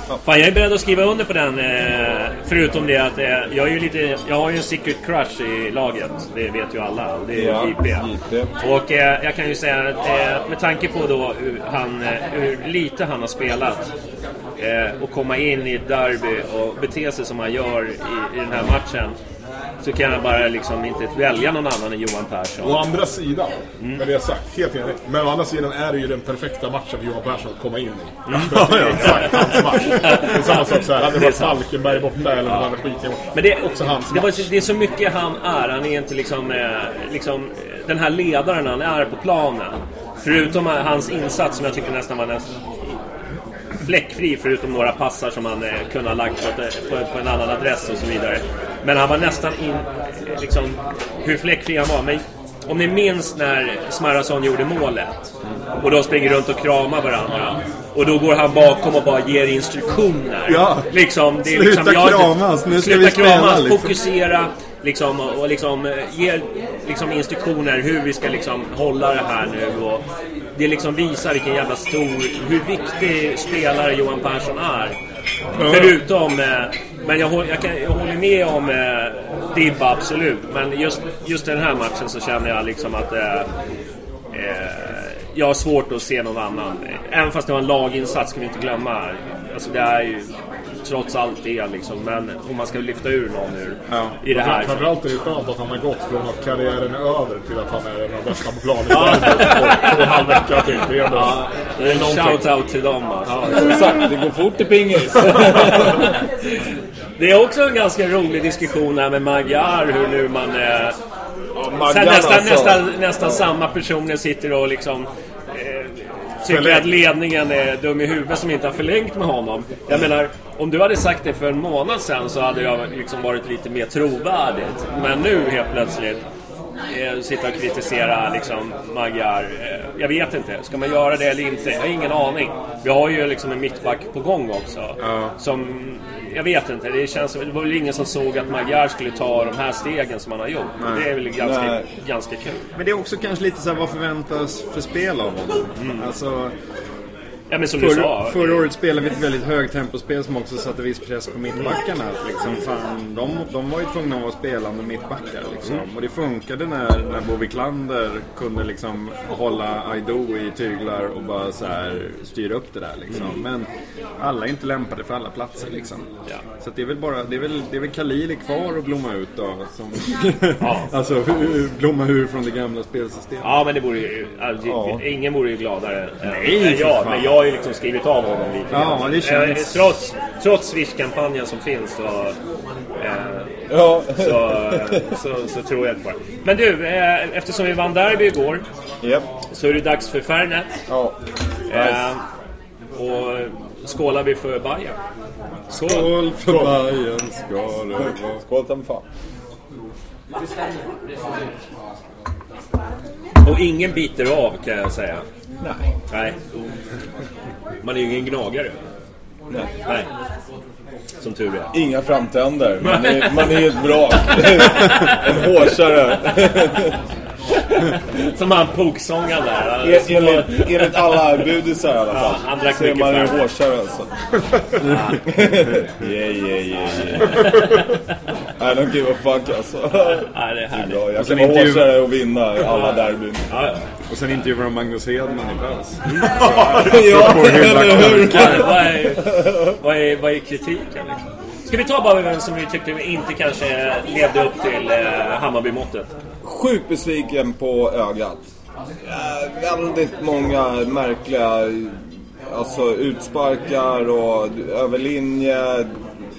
Fan, jag är beredd att skriva under på den. Eh, förutom det att eh, jag, är ju lite, jag har ju en secret crush i laget. Det vet ju alla. Och det är Ja, JP. Och eh, jag kan ju säga att eh, med tanke på då hur, han, eh, hur lite han har spelat eh, och komma in i ett derby och bete sig som han gör i, i den här matchen. Så kan jag bara liksom inte välja någon annan än Johan Persson. Å andra sidan, med det sagt, helt enig. Men å andra sidan är det ju den perfekta matchen för Johan Persson att komma in i. Mm. Det är exakt hans match. Det är samma sak så här, hade det är varit. Falkenberg borta eller någon annan skit. Men det, också hans det, var, det är så mycket han är. Han är inte liksom, eh, liksom eh, den här ledaren han är på planen. Förutom hans insats som jag tycker nästan var nästan fläckfri förutom några passar som han eh, kunde ha lagt på, ett, på, på en annan adress och så vidare. Men han var nästan in, eh, liksom, hur fläckfri han var. Men om ni minns när Smarrason gjorde målet och de springer runt och kramar varandra. Och då går han bakom och bara ger instruktioner. Ja. Liksom, det är Sluta liksom, jag- kramas, nu ska sluta vi spela, kramas, liksom. fokusera liksom, och och liksom, eh, ge liksom, instruktioner hur vi ska liksom, hålla det här nu. Och det liksom visar vilken jävla stor, hur viktig spelare Johan Persson är. Ja. Förutom, eh, men jag, håller- jag, kan, jag håller med om eh, Dibba absolut. Men just, just den här matchen så känner jag liksom att eh, eh, jag har svårt att se någon annan. Även fast det var en laginsats ska vi inte glömma. Alltså det är ju trots allt det liksom. Men om man ska lyfta ur någon ur i det här. Framförallt är det skönt att han har gått från att karriären är över till att han är en av de bästa på planen. på två och en halv vecka till. Det är. Ja, det är shout-out till dem alltså. Ja, exakt. Det går fort i pingis. Det är också en ganska rolig diskussion här med Magyar, hur nu man... Eh, Magyar sen nästan, alltså. nästan, nästan samma personer sitter och liksom... Tycker att ledningen är dum i huvudet som inte har förlängt med honom. Jag menar, om du hade sagt det för en månad sedan så hade jag liksom varit lite mer trovärdigt. Men nu helt plötsligt eh, sitta och kritisera liksom Magyar. Eh, jag vet inte, ska man göra det eller inte? Jag har ingen aning. Vi har ju liksom en mittback på gång också. Som, jag vet inte, det känns det var väl ingen som såg att Magyar skulle ta de här stegen som han har gjort. Nej. Det är väl ganska, Nej. ganska kul. Men det är också kanske lite så här, vad förväntas för spel av honom? Alltså, Ja, men som du förra, sa. förra året spelade vi ett väldigt högtempospel som också satte viss press på mittbackarna. Att Liksom, fan, de, de var ju tvungna att vara spelande mittbackar. Liksom. Och det funkade när, när Bo Wiklander kunde liksom hålla Aido i tyglar och bara så här styra upp det där. Liksom. Men alla är inte lämpade för alla platser. Liksom. Så att det är väl bara, det är väl, det är väl Khalili kvar att blomma ut då. Som, alltså blomma ur från det gamla spelsystemet. Ja, men det vore ju... Alltså, Ja. Ingen vore ju gladare Nej, än för jag. Men jag har ju liksom skrivit av honom lite Ja, det känns- Eh, Trots, trots Swish-kampanjen som finns så, eh, Ja. så, så, så tror jag på det. Men du, eh, eftersom vi vann derby igår Japp. så är det dags för Fernet. Ja. Eh, Och skålar vi för Bayern. Skål för Bajen ska det vara. Skål som fan. Och ingen biter av kan jag säga. Nej. Nej. Man är ju ingen gnagare. Nej. Nej. Som tur är. Inga framtänder. Man är, man är ett vrak. en hårsare. Som han punksångaren där. En- Enligt, enligt alla budisar i alla fall. Ja, han drack så är mycket man färg. hårsare alltså. yeah, yeah, yeah, yeah. I don't give a fuck alltså. Ja, det är härligt. Bra, jag kan vara intervju- hårsare och vinna alla derbyn. Ja, ja. Och sen intervjuar de Magnus Hedman i paus. ja, eller hur? Vad är, vad, är, vad är kritiken? Liksom? Ska vi ta bara vem som vi tyckte inte kanske levde upp till eh, Hammarby-måttet? Sjukt besviken på ögat. Eh, väldigt många märkliga alltså, utsparkar och över linje,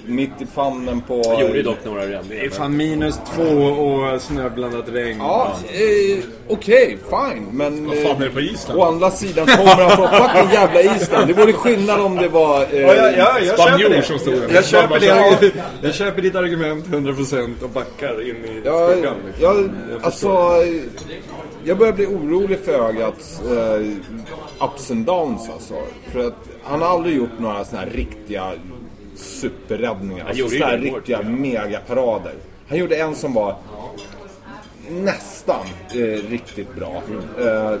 mitt i famnen på... Jag gjorde dock några redan. Det är fan minus två och snöblandat regn. Ja, eh, okej, fine. Men Vad fan är det eh, på Island? å andra sidan kommer han från fucking jävla Island. Det vore skillnad om det var eh, Ja, ja, ja, jag Spanjor det. som stod där. Jag köper, det. jag köper ditt argument 100% och backar in i Ja, skuggan. liksom. jag, alltså, jag börjar bli orolig för ögats eh, ups and downs alltså. För att han har aldrig gjort några såna här riktiga superräddningar. Alltså såna här riktiga megaparader. Han gjorde en som var nästan eh, riktigt bra. Eh,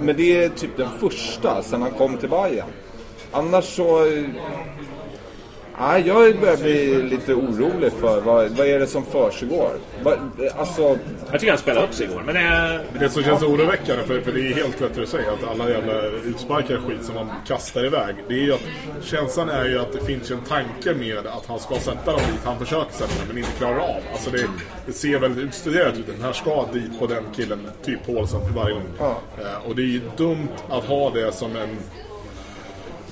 men det är typ den första sen han kom till Bayern. Annars så... Nej, jag börjar bli lite orolig för vad, vad är det som försiggår. Alltså, Jag tycker han spelade upp sig igår. Men eh, Det som känns oroväckande, för, för det är helt rätt det du säger, att alla jävla utsparkar skit som man kastar iväg. Det är ju att, känslan är ju att det finns ju en tanke med att han ska sätta dem dit han försöker sätta dem, men inte klarar av. Alltså det, det ser väldigt utstuderat ut. Den här ska dit på den killen, typ Paulsen, varje gång. Ja. Eh, och det är ju dumt att ha det som en,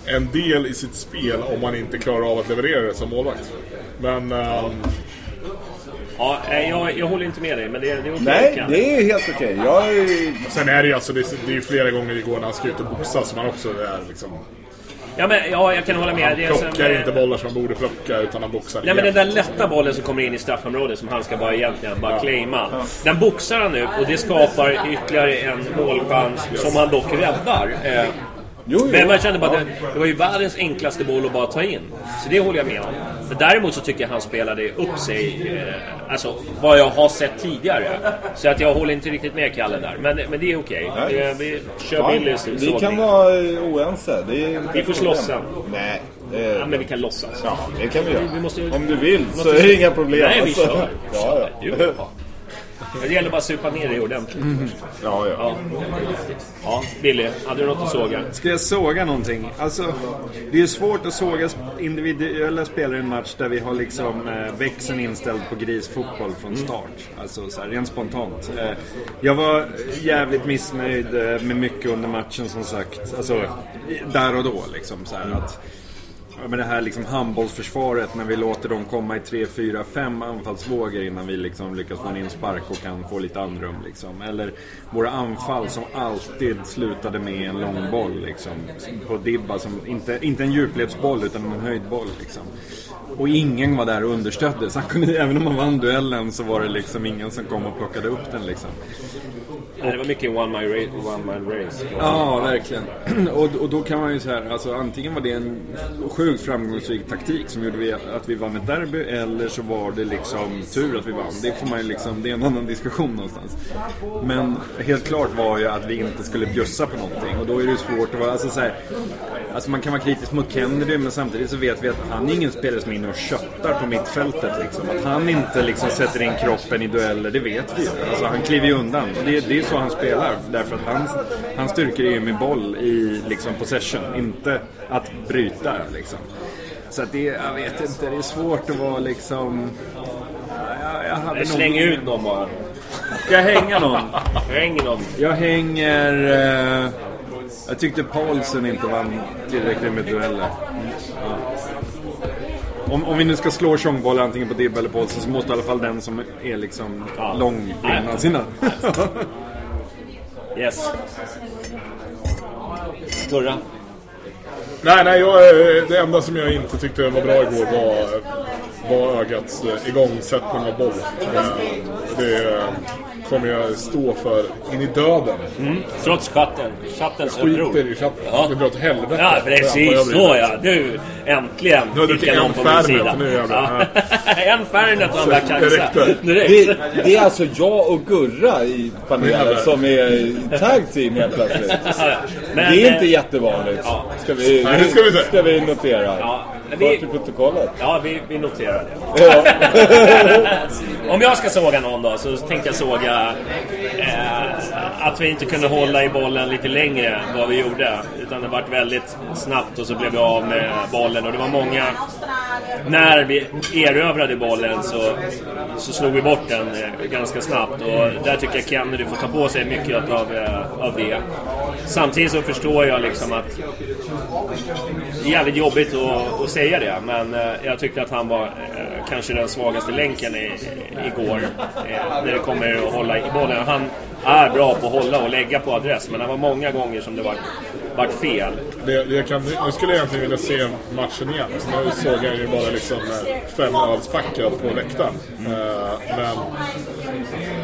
en del i sitt spel om man inte klarar av att leverera det som målvakt. Men... ehm, ja, jag, jag håller inte med dig. Men det, det är okej. nej, kan. det är helt okej. Jag är... Sen är det ju alltså, det, är- det är flera gånger igår när han ska ut och boxa som han också är liksom... Ja, men, ja, jag kan hålla med. Han Det plockar eh, inte bollar som han borde plocka utan han boxar Nej men den igen. där lätta bollen som kommer in i straffområdet som han ska bara egentligen bara claima. Den boxar han ut och det skapar ytterligare en målchans som han dock räddar. Eh, Jo, jo. Men man kände bara att det, det var ju världens enklaste boll att bara ta in. Så det håller jag med om. Men däremot så tycker jag han spelade upp sig, eh, alltså vad jag har sett tidigare. Så att jag håller inte riktigt med Kalle där. Men, men det är okej. Nej. Det- Vi kör Billys Vi sågning. kan vara eh, oense. Det är inte Vi får ett slåss problem. sen. Nej. eh, Ja, men vi kan låtsas. Ja, det kan vi göra. Vi måste- Om du vill vi så är det inga problem. Nej, vi alltså. kör. Ja, ja. Du, Det gäller bara att supa ner dig ordentligt. ja, ja. Ja. ja, Billy, hade du något att såga? Ska jag såga någonting? Alltså, det är ju svårt att såga individuella spelare i en match där vi har liksom eh, växeln inställd på grisfotboll från start. Alltså så här, rent spontant. Eh, jag var jävligt missnöjd eh, med mycket under matchen som sagt. Alltså, där och då liksom. Så här, att, Ja, men det här liksom handbollsförsvaret när vi låter dem komma i 3, 4, 5 anfallsvågor innan vi liksom lyckas få en inspark och kan få lite andrum. Liksom. Eller våra anfall som alltid slutade med en lång boll liksom, på Dibba. Som, inte, inte en djupledsboll utan en höjdboll. Liksom. Och ingen var där och understödde. Så kunde, även om man vann duellen så var det liksom ingen som kom och plockade upp den. Liksom. Nej, det var mycket one man race. One man race. Ja, verkligen. Och, och då kan man ju säga, alltså antingen var det en sjukt framgångsrik taktik som gjorde att vi vann ett derby eller så var det liksom tur att vi vann. Det får man ju liksom, det är en annan diskussion någonstans. Men helt klart var ju att vi inte skulle bjussa på någonting och då är det ju svårt att vara, alltså så här, Alltså man kan vara kritisk mot Kennedy men samtidigt så vet vi att han är ingen spelare som är inne och köttar på mittfältet liksom. Att han inte liksom sätter in kroppen i dueller, det vet vi ju. Alltså han kliver ju undan. Det, det är så han spelar. Därför att hans, hans styrkor är ju med boll i liksom possession, inte att bryta liksom. Så att det, jag vet inte, det är svårt att vara liksom... Jag, jag hade Släng nog- ut någon bara. Ska jag hänga någon? Häng någon. Jag hänger... Eh, jag tyckte Paulsen inte vann tillräckligt med dueller. Ja. Om, om vi nu ska slå tjongboll antingen på Dibba eller Paulsen så måste i alla fall den som är liksom lång vinna sina. Yes. Sturra. Nej, nej, jag, eh, det enda som jag inte tyckte var bra igår var, var ögats eh, igångsättning av boll. Eh, det kommer jag stå för in i döden. Mm. Trots chatten. Chattens uppror. Skiter i chatten. Ja. Det drar åt helvete. Ja, jag precis så ja. Du, äntligen Nu har du fick jag någon på min sida. nu jävlar. en Fernet och en Black. Direkt. Det, det är alltså jag och Gurra i panelen som är tag team helt plötsligt. Men, det är eh, inte jättevanligt. Ja. Ska, vi, Nej, det ska vi ska vi notera. Ja, För vi, till protokollet. ja vi, vi noterar det. Ja. Om jag ska såga någon då så tänkte jag såga eh, att vi inte kunde hålla i bollen lite längre än vad vi gjorde. Utan det vart väldigt snabbt och så blev vi av med bollen. Och det var många... När vi erövrade bollen så, så slog vi bort den eh, ganska snabbt. Och där tycker jag Kennedy får ta på sig mycket av, eh, av det. Samtidigt så förstår jag liksom att det är jävligt jobbigt att, att säga det, men eh, jag tyckte att han var eh, kanske den svagaste länken i, igår. Eh, när det kommer att hålla i bollen. Han är bra på att hålla och lägga på adress, men det var många gånger som det var, vart fel. Det, det kan, nu skulle jag egentligen vilja se matchen igen. Så nu såg jag ju bara liksom eh, fem ölspackad på läktaren. Eh, men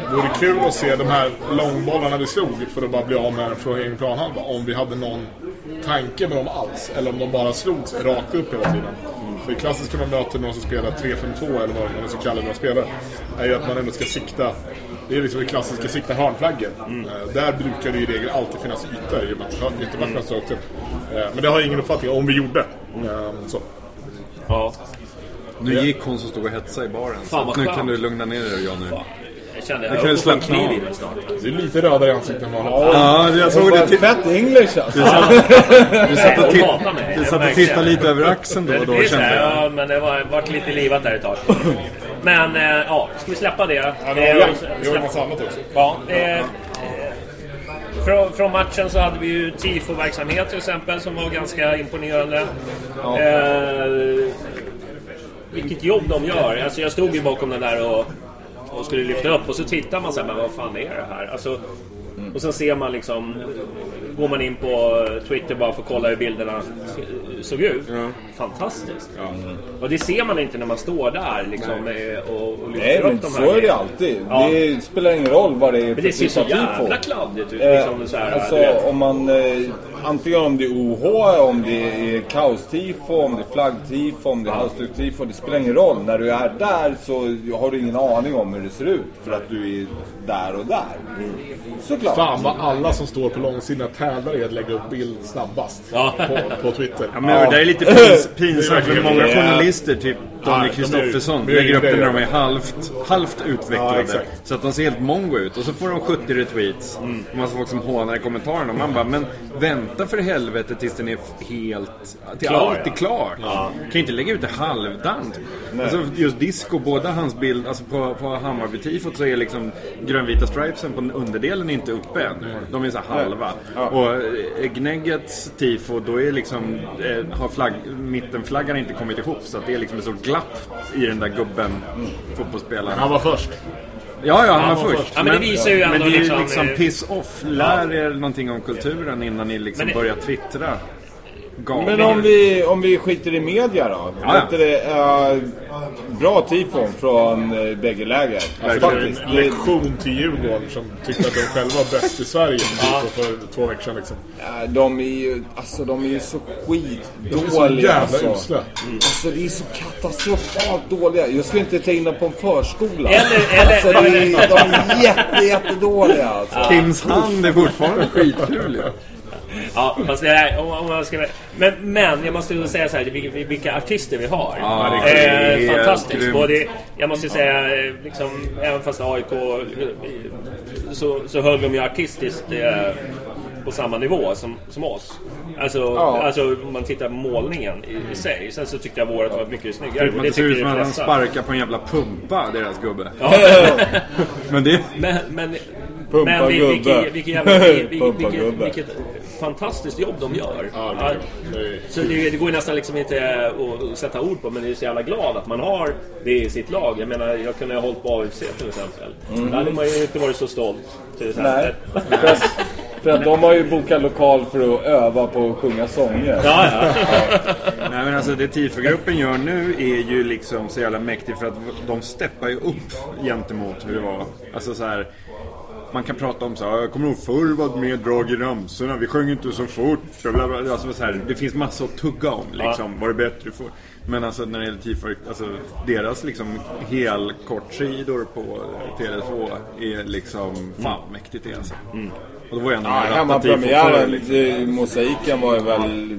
det vore kul att se de här långbollarna vi slog för att bara bli av med den från egen planhalva. Om vi hade någon tanke med dem alls. Eller om de bara slogs rakt upp hela tiden. För klassiskt när man möter någon som spelar 3-5-2 eller vad man ska kalla det spelare. Är ju att man ändå ska sikta det är liksom det klassiska sikta hörnflaggor. Eh, där brukar det i regel alltid finnas ytor i och med att står högt upp. Eh, men det har jag ingen uppfattning om vi gjorde. Eh, så. Ja. Nu gick hon som stod och hetsade i baren. Fan, nu kan du lugna ner dig Johnny. Jag kände Jag jag kan att slappna av. snart. Det är lite rödare i ansiktet än vad Ja, jag såg det. Till... Fett English alltså. Du satt, du satt och, titt, du satt och tittade det. lite över axeln då och då Det kände jag. Ja, men det var varit lite livat där ett tag. Men eh, ja, ska vi släppa det? Ja, det var Eh, Vi en massa annat också. Ja, eh, eh, från, från matchen så hade vi ju tifo-verksamhet till exempel som var ganska imponerande. Eh, vilket jobb de gör. Alltså jag stod ju bakom den där och, och skulle lyfta upp och så tittar man så här, men vad fan är det här? Alltså, och sen ser man liksom, går man in på Twitter bara för att kolla hur bilderna såg ut. Fantastiskt. Och det ser man inte när man står där liksom eh, och, och lyfter Nej, upp men här så är det alltid. Ja. Det spelar ingen roll vad det är Men det ser typ så av tifo. jävla kladdigt ut. Eh, Liksom, så här, alltså om man... Eh, antingen om det är OH, om det är kaostifo, om det är flaggtifo, om det är halsduktifo. Det spelar ingen roll. När du är där så har du ingen aning om hur det ser ut. För att du är där och där. Såklart. Fan vad alla som står på långsidan tävlar i att lägga upp bild snabbast Ja. på, på Twitter. Ja, men det är lite pins, pinsamt för många journalister, typ Daniel är- Kristoffersson, de är lägger upp det när de är halvt, halvt utvecklade. Ja, så att de ser helt mongo ut. Och så får de 70 retweets. Mm. Och massa folk som hånar i kommentarerna. Och man bara, men vänta för helvete tills den är helt... Till Klar, allt är ja. klart. Kan ju inte lägga ut det halvdant. Alltså just disco, båda hans bild, alltså på, på Hammarby-tifot så är liksom grönvita stripesen på underdelen inte uppe än. De är så halva. Och eh, Gneggets tifo, då är liksom, eh, har flagg, mittenflaggan inte kommit ihop. Så att det är liksom ett stort glapp i den där gubben, fotbollsspelaren. Han var först. Ja, ja, han, Han var var först. Ja, men det visar ju men ändå det är liksom, liksom eh, piss off. Lär er någonting om kulturen innan ni liksom Men det- börjar twittra. Galning. Men om vi, om vi skiter i media då? Ja, ja. Det, eh, bra tifon från uh, bägge läger. Alltså, Faktiskt. en lektion till Djurgården som tyckte att de själva var bäst i Sverige ja. för två veckor sedan. Liksom. Ja, de är ju, alltså de är ju så skitdåliga. De är så jävla alltså. usla. Alltså det är så katastrofalt dåliga. Jag skulle inte ta in dem på en förskola. Eller- eller- alltså, det är, de är jätte, jättedåliga alltså. Kims hand är fortfarande skitkul ja. Fast det är, om, om man ska, men, men jag måste ju säga så här, vilka, vilka artister vi har. Ja, det är eh, fantastiskt. grymt. Både, jag måste säga, eh, liksom, även fast AIK eh, så, så höll de ju artistiskt eh, på samma nivå som, som oss. Alltså, Ja. alltså om man tittar på målningen i, i sig. Sen så tyckte jag vårat var mycket snyggare. Typ det det ser tycker ut som att han sparkar på en jävla pumpa, deras gubbe. Ja. Men det... Men, men, Pumpa men vi- gubbe. vilket, vilket, jävla, vilket, vilket, vilket fantastiskt jobb de gör. Ja, Ja, det är- Så det, det går ju nästan liksom inte att sätta ord på men jag är så jävla glad att man har det i sitt lag. Jag menar, jag kunde ha hållit på AFC till exempel. Då hade man ju inte varit så stolt. Till exempel. Nej. För att de har ju bokat lokal för att öva på att sjunga sånger. Ja, ja. Nej men alltså det TIFO-gruppen gör nu är ju liksom så jävla mäktigt för att de steppar ju upp gentemot hur det var. Alltså så här. Man kan prata om så här, jag kommer ihåg förr var det mer drag i ramsorna, vi sjöng inte så fort. Alltså, så här, det finns massor att tugga om liksom. Var det bättre förr? Men alltså när det gäller TIFO, alltså deras liksom helkortsidor på Tele2 är liksom, fan vad mäktigt det alltså. Och då var jag ändå Ja, hemmapremiären, liksom. det- mosaiken var ju väl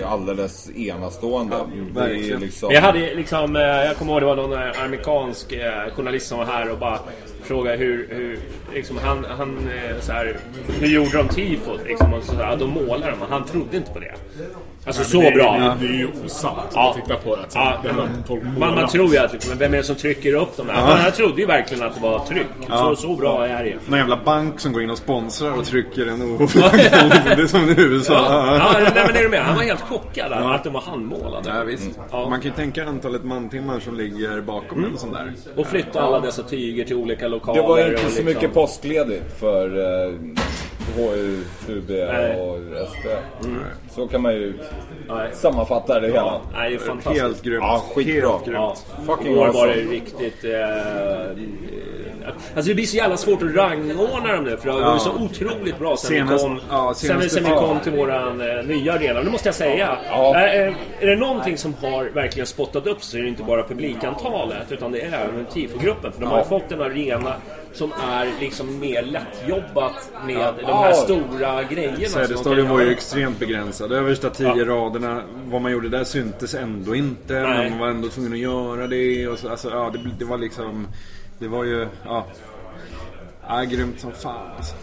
eh, alldeles enastående. det är verkligen. liksom... Jag hade liksom, eh, jag kommer ihåg det var någon eh, amerikansk eh, journalist som var här och bara frågade hur, hur liksom han, han eh, så här, hur gjorde de tifot liksom? Och så, här, de målade dem och han trodde inte på det. Alltså Nej, så det, bra. Det, det är ju osant Ja. att titta på det. Så Ja. Man, målar. man tror ju att liksom, men vem är det som trycker upp dem här? Men han trodde ju verkligen att det var tryck. Så, så bra är det. Någon jävla bank som går in och sponsrar och trycker en o... Det är som i USA. Ja, ja nej, men är du med? Han var helt chockad där, att de var handmålade. Ja, visst. Ja. Man kan ju tänka antalet mantimmar som ligger bakom en sån där. Och flytta alla dessa tyger till olika lokaler. Det var inte så liksom- mycket påskledigt för eh, HU, UB Nej. och SP. Så kan man ju Nej. sammanfatta det hela. Nej, det är fantastiskt. Helt grymt. Ja, skitbra. Helt grymt. Ja, Fucking igår var det awesome. riktigt... Eh, alltså det blir så jävla svårt att rangordna dem nu för det har gått så otroligt bra sen Senast- vi kom, ja, sen, senaste- sen vi kom till våran eh, nya arena. Det måste jag säga. Ja. Eh, eh, är det någonting som har verkligen spottat upp så är det inte bara publikantalet utan det är även TIFO-gruppen. För de har ju fått en arena som är liksom mer lättjobbat med de här Ja. stora grejerna. kan var ju extremt begränsad. Översta tio raderna, vad man gjorde där syntes ändå inte. Nej. Men man var ändå tvungen att göra det. Och så, alltså, ja, det, det var liksom... Det var ju... Ja, ja grymt som fan alltså.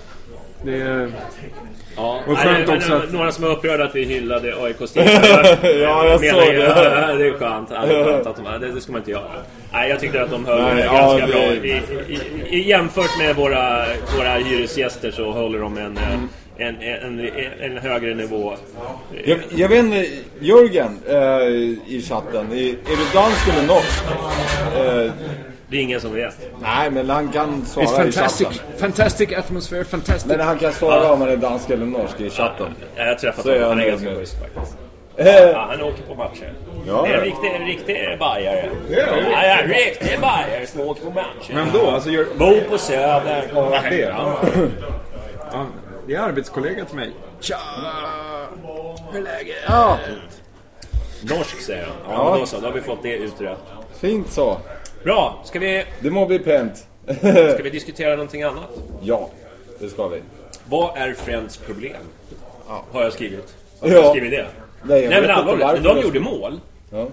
Det är... Ja, Och nej, skönt men, också att- Några som är upprörda att vi hyllade aik Ja, jag såg det. Ja, det är skönt. Ja, det, är skönt att de, det, det ska man inte göra. Nej, jag tyckte att de höll Nej, det ja, ganska det- bra. I, i, i, jämfört med våra, våra hyresgäster så håller de en, Mm. En, en, en, en högre nivå. Jag, jag vet inte, Jörgen eh, i chatten, är, är du dansk eller norsk? Eh, Det är ingen som vet. nej, men han kan svara i chatten. fantastic atmosphere, fantastic. Men han kan svara om han är dansk eller norsk i chatten. Jag har träffat honom. Han är ganska schysst faktiskt. Eh, Ja, han åker på matcher. Ja, det är en ja. riktig, en riktig bajare. Ja, ja, en riktig bajare som åker på matcher. Men då, alltså gör... Bor på Söder. Var det? Ja, det är arbetskollega till mig. Tja! Hur är läget? Ja, Norsk säger han. Ja, Ja. men då så. Då har vi fått det utrett. fint så. Bra. Ska vi, Det må bli pent. ska vi diskutera någonting annat? ja, det ska vi. Vad är Friends problem? Har jag skrivit. Har Ja. jag skrivit det? Nej, jag Nej men allvarligt. Men de jag- gjorde mål. Ja.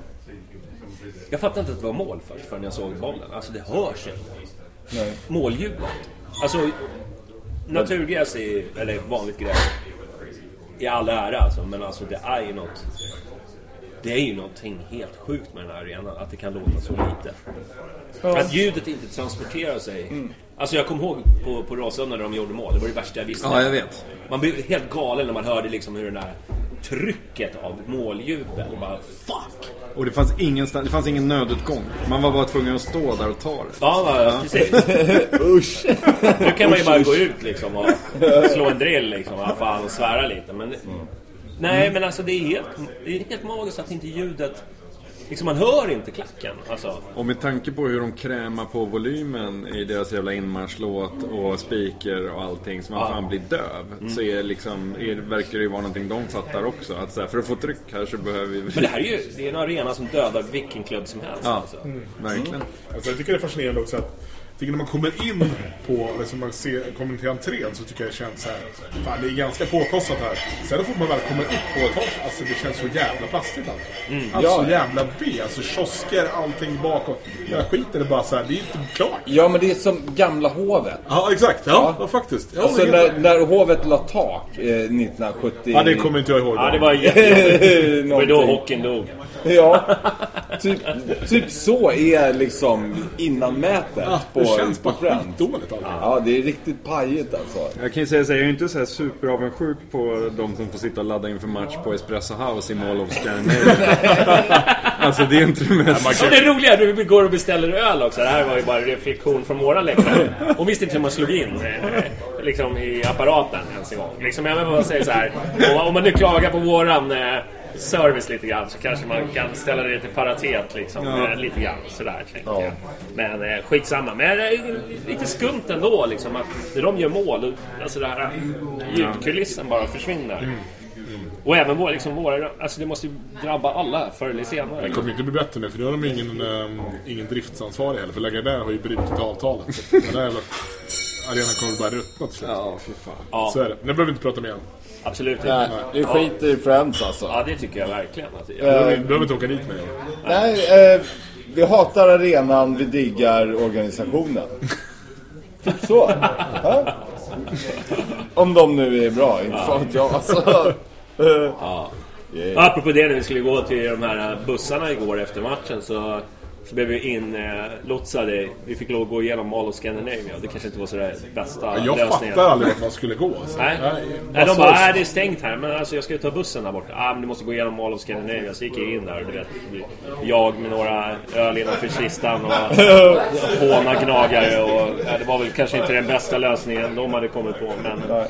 Jag fattade inte att det var mål först förrän jag såg bollen. Alltså det hörs inte. Nej. Målljudet. Alltså naturgräs är, eller vanligt gräs i all ära alltså, men alltså det är ju något det är ju någonting helt sjukt med den här arenan, att det kan låta så lite. Att ljudet inte transporterar sig. Mm. Alltså jag kommer ihåg på, på Råsunda när de gjorde mål, det var det värsta jag visste. Ja, jag vet. Man blev helt galen när man hörde liksom hur den där trycket av måljubel bara fuck! Och det fanns, ingenstans, det fanns ingen nödutgång. Man var bara tvungen att stå där och ta det. Ja, ja. precis. Usch. Nu kan man ju bara gå ut liksom och slå en drill liksom, vad fan, och svära lite. Men, nej, men alltså det är helt, det är helt magiskt att inte ljudet... Liksom man hör inte klacken. Alltså, Och med tanke på hur de krämar på volymen i deras jävla inmarschlåt och speaker och allting så man Ja. fan blir döv. Så är liksom, är, verkar det ju vara någonting de fattar också. Att så här, för att få tryck här så behöver vi... men det här är ju det är en arena som dödar vilken klubb som helst. Ja, Alltså. verkligen. Alltså, jag tycker det är fascinerande också att tycker när man kommer in på, liksom man ser, kommer till entrén så tycker jag det känns så här, fan det är ganska påkostat här. Sen fort man väl kommer upp på ett tak, alltså det känns så jävla plastigt alltså. Alltså Ja. så jävla B, alltså kiosker, allting bakom. Jag skiter det bara så här, det är inte klart. Ja, men det är som gamla hovet. Ja, exakt. Ja, Ja. ja. faktiskt. Ja, Alltså när, när hovet la tak eh, 1970... ja, det kommer inte jag ihåg. Ja, det var jättejobbigt. Det var då hockeyn dog. Ja, typ, typ så är liksom innanmätet Ja, på, det känns på bara skitdåligt alltså. Ja, det är riktigt pajigt alltså. Jag kan ju säga så här, jag är inte så här superavundsjuk på de som får sitta och ladda inför match på Espresso House i Mall of Scandinavia. alltså det är inte det mest... Och det roliga är att vi går och beställer öl också. Det här var ju bara reflektion från våran läktare. Och visste inte hur man slog in. liksom, i apparaten ens en gång. Liksom, jag vill bara säga så här. Om, man- om man nu klagar på våran eh, service lite grann så kanske man kan ställa det till paratet liksom. Ja. Eh, lite grann sådär tänker jag. Men eh, skitsamma. Men eh, lite skumt ändå liksom att när de gör mål, alltså det här ljudkulissen bara försvinner. Och även våra, liksom våra, alltså det måste ju drabba alla förr eller senare. Det kommer inte bli bättre nu för nu har de ingen, um, ingen driftsansvarig heller. För Lagardère har ju brutit avtalet. Så den där jävla arenan kommer bara ruttna till slut. Ja, fy fan. Ja. Så är det. Det behöver vi inte prata mer om. Absolut Nej, inte. det är skit i Friends alltså. Ja, det tycker jag verkligen. Att, Vi jag, behöver- inte åka dit med. Nej, eh, vi hatar arenan, vi diggar organisationen. Typ så. Om de nu är bra, inte fan vet jag. Alltså, eh, ja. yeah. Apropå det när vi skulle gå till de här bussarna igår efter matchen så, så blev vi inlotsade. Vi fick lov att gå igenom Mall of Scandinavia. Det kanske inte var så där bästa Jag lösningen. fattar aldrig vart man skulle gå. Alltså. Nej. Nej, Nej, de massa- bara, nej det är stängt här. Men alltså jag ska ju ta bussen där borta. Ah, men du måste gå igenom Mall of Scandinavia. Så gick jag in där. Du vet, jag med några öl innanför kistan och håna gnagare. Och, ja, det var väl kanske inte den bästa lösningen de hade kommit på. Men, nej.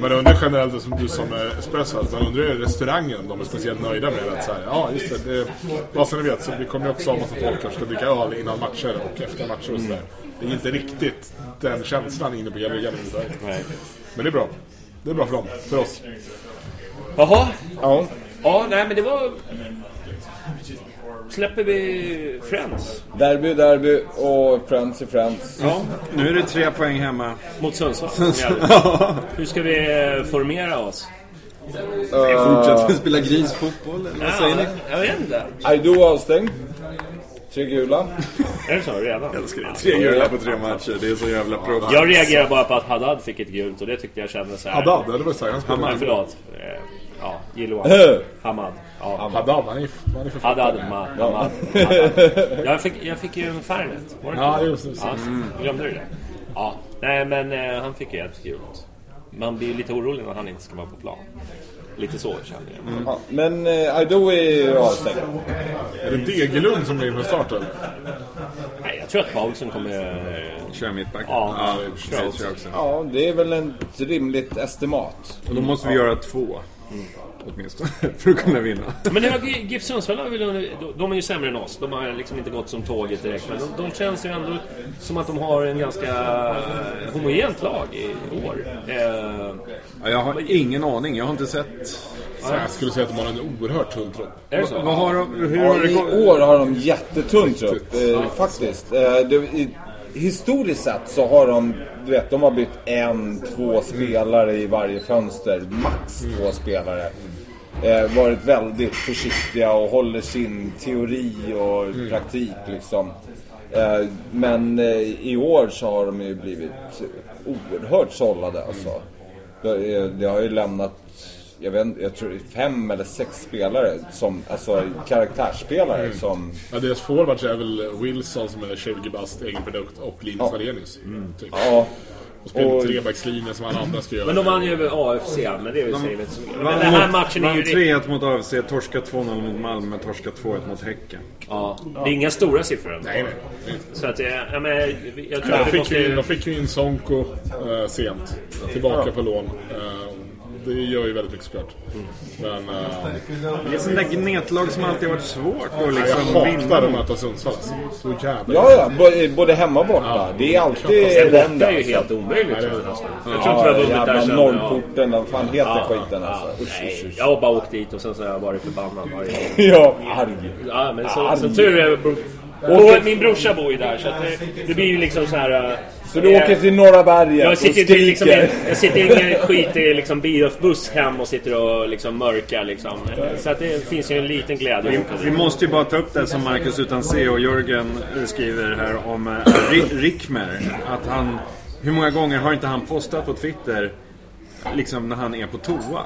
Man undrar generellt, som du som är espresso, alltså, undrar ju restaurangen om de är speciellt nöjda med det. Så här, ja, just det. det vad som ni vet, så vi kommer ju också ha massa folk som ska dricka öl innan matcher och efter matcher och sådär. Det är inte riktigt den känslan inne på Gävle Nej. Men det är bra. Det är bra för dem, för oss. Jaha. Ja. Ja, nej men det var... Släpper vi Friends? Derby, derby och Friends är Friends. Ja. Nu är det tre poäng hemma. Mot Sundsvall. Ja. Hur ska vi eh, formera oss? Fortsätter spela grisfotboll eller vad säger ni? Jag vet inte. Aido avstängd. Tre gula. Är det så redan? Jag älskar det. Tre gula på tre matcher. Det är så jävla proffs. Jag reagerar bara på att Haddad fick ett gult och det tyckte jag kändes så här. Haddad, eller vad säger han? Hammad. förlåt. Eh, Ja, Gilloa. Äh. Hamad. Ja. Haddad, han är, han är författare. Haddad, Ma, Hamad. Haddad. Jag fick, jag fick ju en Fernet. Var det Ja, just det. Ja, glömde du det? Ja. Nej, men eh, han fick ju ett gult. Man blir ju lite orolig när han inte ska vara på plan. Lite så känner jag. Ja, men eh, Aido är avstängd. Är det Degerlund som är in från start eller? Nej, jag tror att Paulsen kommer... eh, Köra mittback. Ja, ja det precis. tror jag också. Ja, det är väl ett rimligt estimat. Och då måste vi göra två. Åtminstone. För att kunna vinna. Men GIF Sundsvall har väl, de- de är ju sämre än oss. De har liksom inte gått som tåget direkt. Men de, de känns ju ändå som att de har en ganska eh, homogent lag i år. Eh, Ja, jag har ingen aning. Jag har inte sett... Så jag skulle säga att de har en oerhört tunn trupp. är det så? Vad har de... Hur Ja, har det I år har de jättetunn trupp, eh, faktiskt. Eh, det, i, historiskt sett så har de, du vet, de har bytt en, två spelare i varje fönster. Max två spelare. Eh, varit väldigt försiktiga och håller sin teori och praktik liksom. Eh, men eh, i år så har de ju blivit oerhört sållade alltså. Det, är- det har ju lämnat, jag vet jag tror det är fem eller sex spelare som, alltså karaktärsspelare som Ja, deras forwards är väl Wilson som är 20 bast, egen produkt, och Linus Ja. Wallenius. Typ. Ja. Och spelar Och- trebackslinjen som alla andra ska göra. Men de vann ju över AFC, men det är väl säger väl inte så. Men den här matchen är ju... 3-1 mot AFC, torska 2-0 mot Malmö, torska 2-1 mot Häcken. Ja, det är inga stora siffror. Nej, nej. Så att, eh, ja, men, jag tror Ja, att de, vi fick ju, in- de måste... fick ju in Sonko eh, sent. Tillbaka på lån. Eh, det gör ju väldigt mycket såklart. Men eh, Det är sånt där gnetlag som alltid har varit svårt att jag liksom hatar vinna att mot. möta Sundsvall. alltså. Så jävla Ja, ja, bo- både hemma och borta. Det är alltid elände. borta är ju alltså. helt omöjligt. Det det. jag. Jag tror inte vi har vunnit där sen. norrporten, vad fan heter Ja, skiten ja, alltså? Usch, nej, usch, usch. Jag har bara åkt dit och sen så har jag varit förbannad varje gång. Ja, arg. Ja, men så, Arg. så tur är och min brorsa bor ju där så att det, det blir ju liksom så här... Så du åker till Norra berget jag och sitter, inte liksom, i- skriker? jag sitter ingen skit i liksom BF-buss hem och sitter och liksom mörkar liksom. Så att det finns ju en liten glädje. Vi, vi måste ju bara ta upp det som Marcus utan C och Jörgen skriver här om eh, Ri- Rickmer. Att han, hur många gånger har inte han postat på Twitter Liksom när han är på toa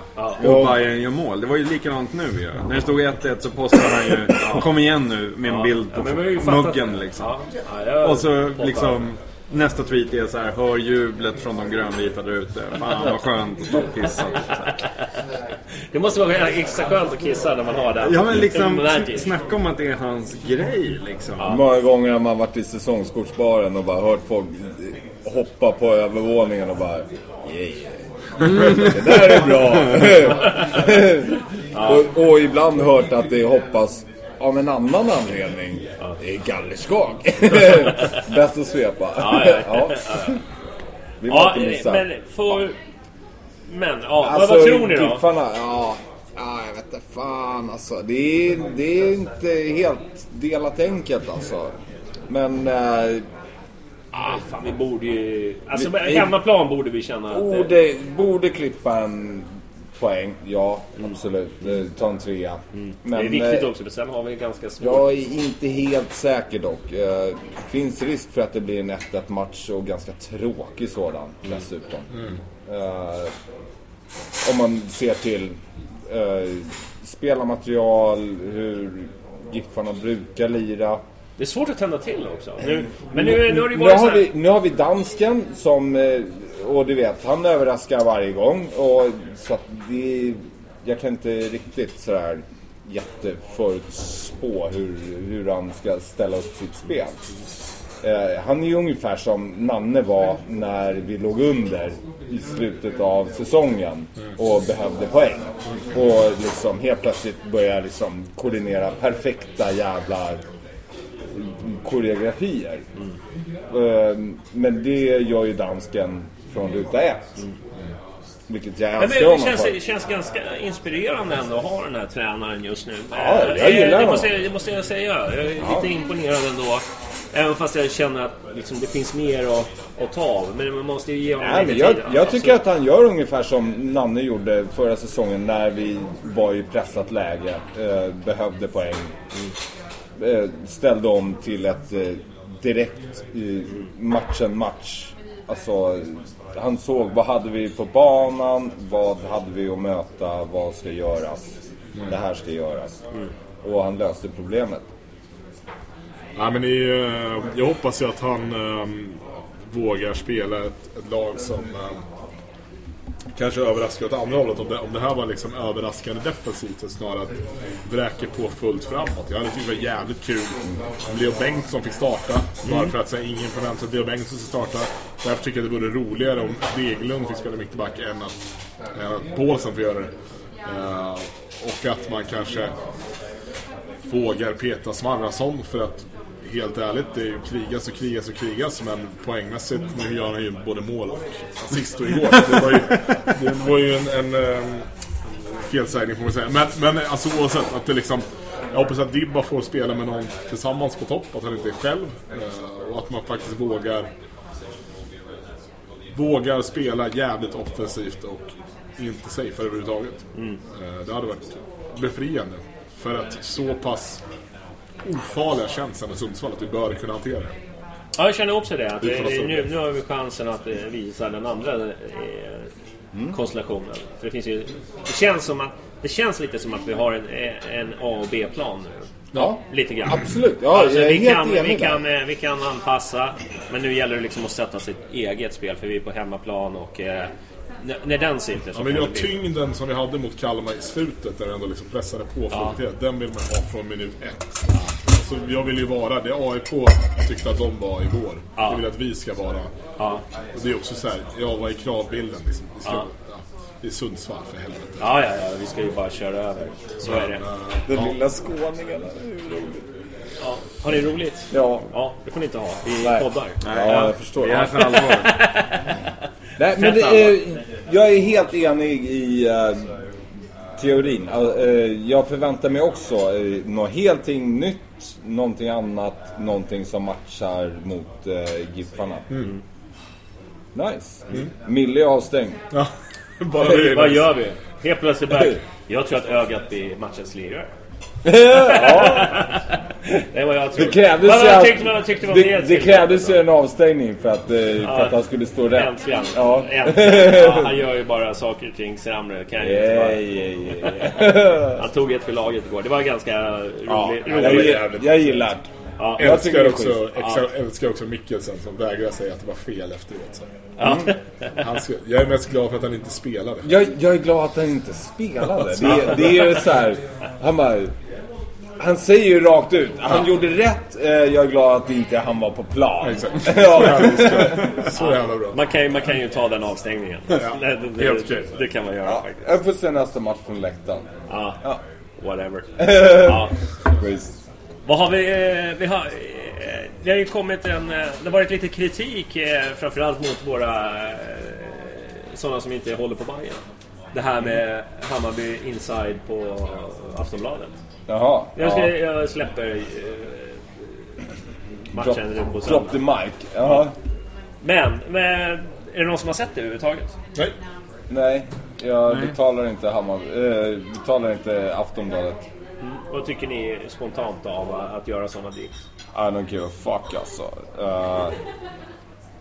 och Bayern gör mål. Det var ju likadant nu ju. När det stod 1-1 så postade han ju Kom igen nu med en bild Ja, på fattat muggen liksom. Ja, ja, Och så liksom Nästa tweet är så här, hör jublet från de grönvita där ute. Fan vad skönt att stå och pissa. Det måste vara extra skönt att kissa när man har den. Ja men liksom, snacka om att det är hans grej liksom. Många gånger har man varit i säsongskortsbaren och bara hört folk hoppa på övervåningen och bara yeah. Det där är bra. och, och ibland hört att det hoppas av en annan anledning. Det är gallerskag. Bäst att svepa. Ja, ja, ja. Man Ja, men för... Men, ja, Alltså, vad, tror ni då? Giffarna, ja, ja, jag vet inte fan alltså. Det är, det är inte helt delat enkelt alltså. Men... Eh, Ah, fan, vi borde ju... Alltså, Vi- vi- hemmaplan borde vi känna att... eh, borde, borde klippa en poäng, ja absolut. Eh, Ta en trea. Men, det är viktigt eh, också, för sen har vi ganska svårt. Jag är inte helt säker dock. Eh, finns risk för att det blir en 1-1 match och ganska tråkig sådan dessutom. Mm. Eh, om man ser till eh, spelarmaterial, hur Giffarna brukar lira. Det är svårt att tända till också. Nu, men nu, nu har det ju nu, varit så har vi, nu har vi dansken som, eh, och du vet, han överraskar varje gång. Och, så att det, jag kan inte riktigt sådär jätteförutspå hur, hur han ska ställa upp sitt spel. Eh, han är ju ungefär som Nanne var när vi låg under i slutet av säsongen och behövde poäng. Och liksom helt plötsligt börjar liksom koordinera perfekta jävla koreografier. Eh, Men det gör ju dansken från ruta ett. Vilket jag Men älskar det honom känns, det känns ganska inspirerande ändå att ha den här tränaren just nu. Ja, jag gillar det, honom. måste, jag- det måste jag säga. Jag är Ja. lite imponerad ändå. Även fast jag känner att liksom, det finns mer att, att ta av. Men man måste ju ge honom Nej, lite men jag, tid. jag tycker att han gör ungefär som Nanne gjorde förra säsongen när vi var i pressat läge. Eh, behövde poäng. Eh, ställde om till ett eh, direkt eh, matchen match. Alltså, han såg vad hade vi på banan, vad hade vi att möta, vad ska göras. Det här ska göras. Och han löste problemet. Ja, men i, eh, jag hoppas ju att han eh, vågar spela ett, ett lag som eh, kanske överraskar åt andra hållet. Om det, om det här var liksom överraskande defensivt snarare att vräker på fullt framåt. Jag hade tyckt det var jävligt kul om Leo Bengtsson fick starta. Bara för att säga ingen förväntar sig att Leo Bengtsson ska starta. Därför tycker jag det vore roligare om Degerlund fick spela mittback än att, än att Paulsen får göra det. Eh, och att man kanske vågar peta Smarrason för att helt ärligt, det är ju krigas och krigas och krigas men poängmässigt nu gör han ju både mål och assist och igår. Det var ju, det var ju en, en, um, felsägning får man säga. Men, men alltså oavsett att det liksom jag hoppas att Dibba får spela med någon tillsammans på topp, att han inte är själv eh, och att man faktiskt vågar vågar spela jävligt offensivt och inte safe överhuvudtaget. Eh, Det hade varit befriande. För att så pass ofarliga känns ändå Sundsvall att vi bör kunna hantera det. Ja, jag känner också det. Att det, nu, nu har vi chansen att eh, visa den andra eh, konstellationen. För det finns ju... Det känns som att... Det känns lite som att vi har en, eh, en A och B-plan nu. Ja, Lite grann. absolut. Ja, är vi, kan, vi, där. kan, eh, vi kan anpassa, men nu gäller det liksom att sätta sitt eget spel för vi är på hemmaplan och eh, när, när den sitter så Ja, men jag det tyngden som vi hade mot Kalmar i slutet där vi ändå liksom pressade på Ja. ja. Den vill man ha från minut ett. Så jag vill ju vara det AIK tyckte att de var i vår. Ja. Jag vill att vi ska vara. Ja. Och det är också så här, ja vad är kravbilden liksom? Vi ska, Ja. ja. Det är Sundsvall för helvete. Ja, ja, ja, vi ska ju bara köra över. Så är det. Den Ja. lilla skåningen. Ja. Har ni roligt? Ja. Ja, det får ni inte ha. Vi Nej. poddar. Ja, jag förstår. Vi är här för allvar. Nej, men det är, jag är helt enig i eh, teorin. Uh, jag förväntar mig också uh, något helt nytt, någonting annat, någonting som matchar mot uh, Giffarna. Mm. Nice. Mille är avstängd. Ja, bara Vad- gör vi? Helt plötsligt bara... Jag tror att ögat blir matchens lirare. Ja. Det vad jag tror. Det krävdes vad, ju vad att- tyckte, vad tyckte vad det, mer det till? krävdes ju en avstängning för att, eh, för att han skulle stå rätt. Äntligen. Ja. Äntligen. Ja, han gör ju bara saker och ting sämre. Kan Yeah, yeah, yeah. Han tog ett för laget igår. Det var ganska roligt. Ja, roligt. jag, gi- jag gillar det. Ja. Jag Älskar också, schysst. älskar, älskar också Mikkelsen som vägrar säga att det var fel efteråt. Så. Ja. Han ska, jag är mest glad för att han inte spelade. Jag, jag är glad att han inte spelade. Det, det är så här, han bara... han säger ju rakt ut. Han Ja. gjorde rätt. Eh, jag är glad att inte han var på plan. Exakt. ja. Så jävla bra. Man kan, ju, man kan ju ta den avstängningen. Ja, det, det, helt det, det kan man göra Ja, faktiskt. jag får se nästa match från läktaren. Ja, Ja. whatever. ja. Vad har vi... eh, vi har, eh, det har ju kommit en... Det har varit lite kritik framförallt mot våra... Sådana som inte håller på Bayern. Det här med Hammarby Inside på Aftonbladet. Jaha. Jag, ska, ja. jag släpper eh, Drop, matchen nu på drop the söndag. mic. Jaha. Men, men, är det någon som har sett det överhuvudtaget? Nej. Nej, jag Nej. betalar inte Hammar, eh, betalar inte Aftonbladet. Mm. Vad tycker ni spontant av att göra sådana deals? I don't give a fuck alltså. Uh,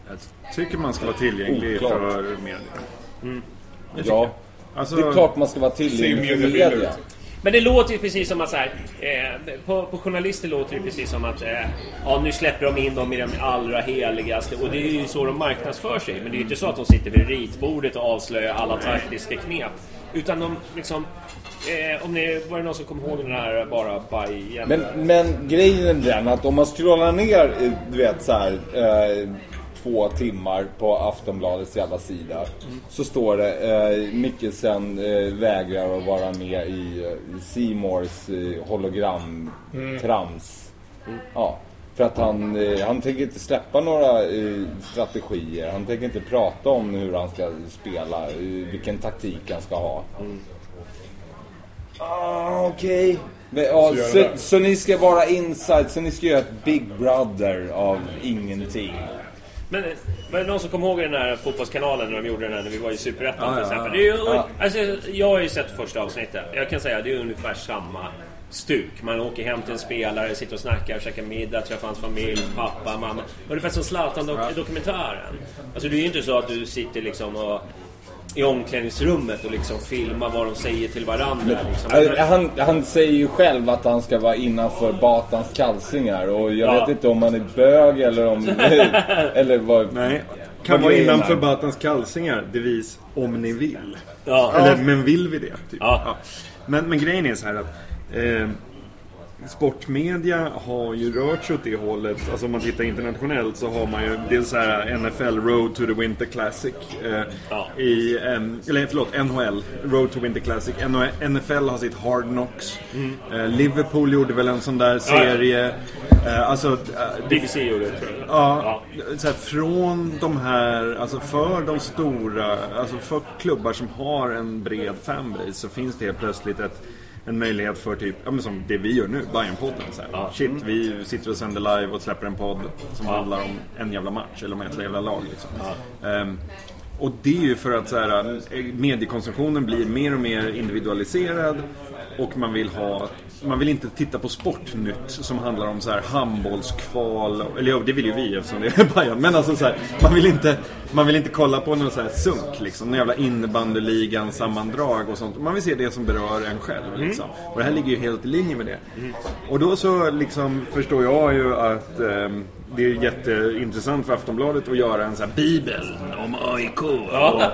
Jag tycker man ska vara tillgänglig Oklart. för media. Mm. Ja. Alltså- det är klart man ska vara tillgänglig för media. Men det låter ju precis som att så här, eh, på, på journalister låter det precis som att eh, ja, nu släpper de in dem i de allra heligaste och det är ju så de marknadsför sig. Men det är ju inte så att de sitter vid ritbordet och avslöjar alla taktiska knep. Utan de liksom... Eh, om ni, var det någon som kom ihåg den här bara Bajen? Men, men grejen är den att om man scrollar ner, eh, du vet så här, eh, två timmar på Aftonbladets jävla sida. Så står det eh, Mikkelsen eh, vägrar att vara med i eh, Seymours eh, hologram-trams. Ja, för att han, eh, han tänker inte släppa några eh, strategier. Han tänker inte prata om hur han ska spela, eh, vilken taktik han ska ha. Ah, okej. Men, Ja, Så så, så ni ska vara inside, så ni ska göra ett Big Brother av ingenting. Men var det någon som kommer ihåg den här fotbollskanalen när de gjorde den här när vi var i Superettan Ja, till exempel? Det är ju, Ja. alltså, jag har ju sett första avsnittet. Jag kan säga att det är ungefär samma stuk. Man åker hem till en spelare, sitter och snackar, käkar middag, träffar hans familj, pappa, mamma. Ungefär som Zlatan-dokumentären. Alltså det är ju inte så att du sitter liksom och i omklädningsrummet och liksom filmar vad de säger till varandra. Liksom. Eh, Han, han säger ju själv att han ska vara innanför Batans kalsingar och jag Ja. vet inte om han är bög eller om... eller vad... Nej. Kan vara innanför. Batans kalsingar, devis om ni vill. Ja. Eller Ja. men vill vi det? Typ. Ja. Men, men grejen är så här att eh, Sportmedia har ju rört sig åt det hållet. Alltså om man tittar internationellt så har man ju dels så här NFL Road to the Winter Classic. Eh, i, em, eller förlåt, NHL Road to Winter Classic. NFL har sitt Hard Knocks. Mm. Eh, Liverpool gjorde väl en sån där serie. Eh, alltså, eh, BBC gjorde det tror jag. Ja, så här, från de här, alltså för de stora, alltså för klubbar som har en bred fanbase så finns det helt plötsligt ett, en möjlighet för typ, ja men som det vi gör nu, Bajen-podden. Så här. Shit, vi sitter och sänder live och släpper en podd som handlar om en jävla match eller om ett jävla lag liksom. Ehm, och det är ju för att så här, mediekonsumtionen blir mer och mer individualiserad och man vill ha man vill inte titta på Sportnytt som handlar om så här handbollskval. Eller ja, det vill ju vi eftersom det är Bayern. Men alltså så här, man vill inte, man vill inte kolla på någon så här sunk liksom. Någon jävla innebandyligan sammandrag och sånt. Man vill se det som berör en själv liksom. Och det här ligger ju helt i linje med det. Och då så liksom förstår jag ju att ehm, det är jätteintressant för Aftonbladet att göra en sån här bibel om AIK. Ja,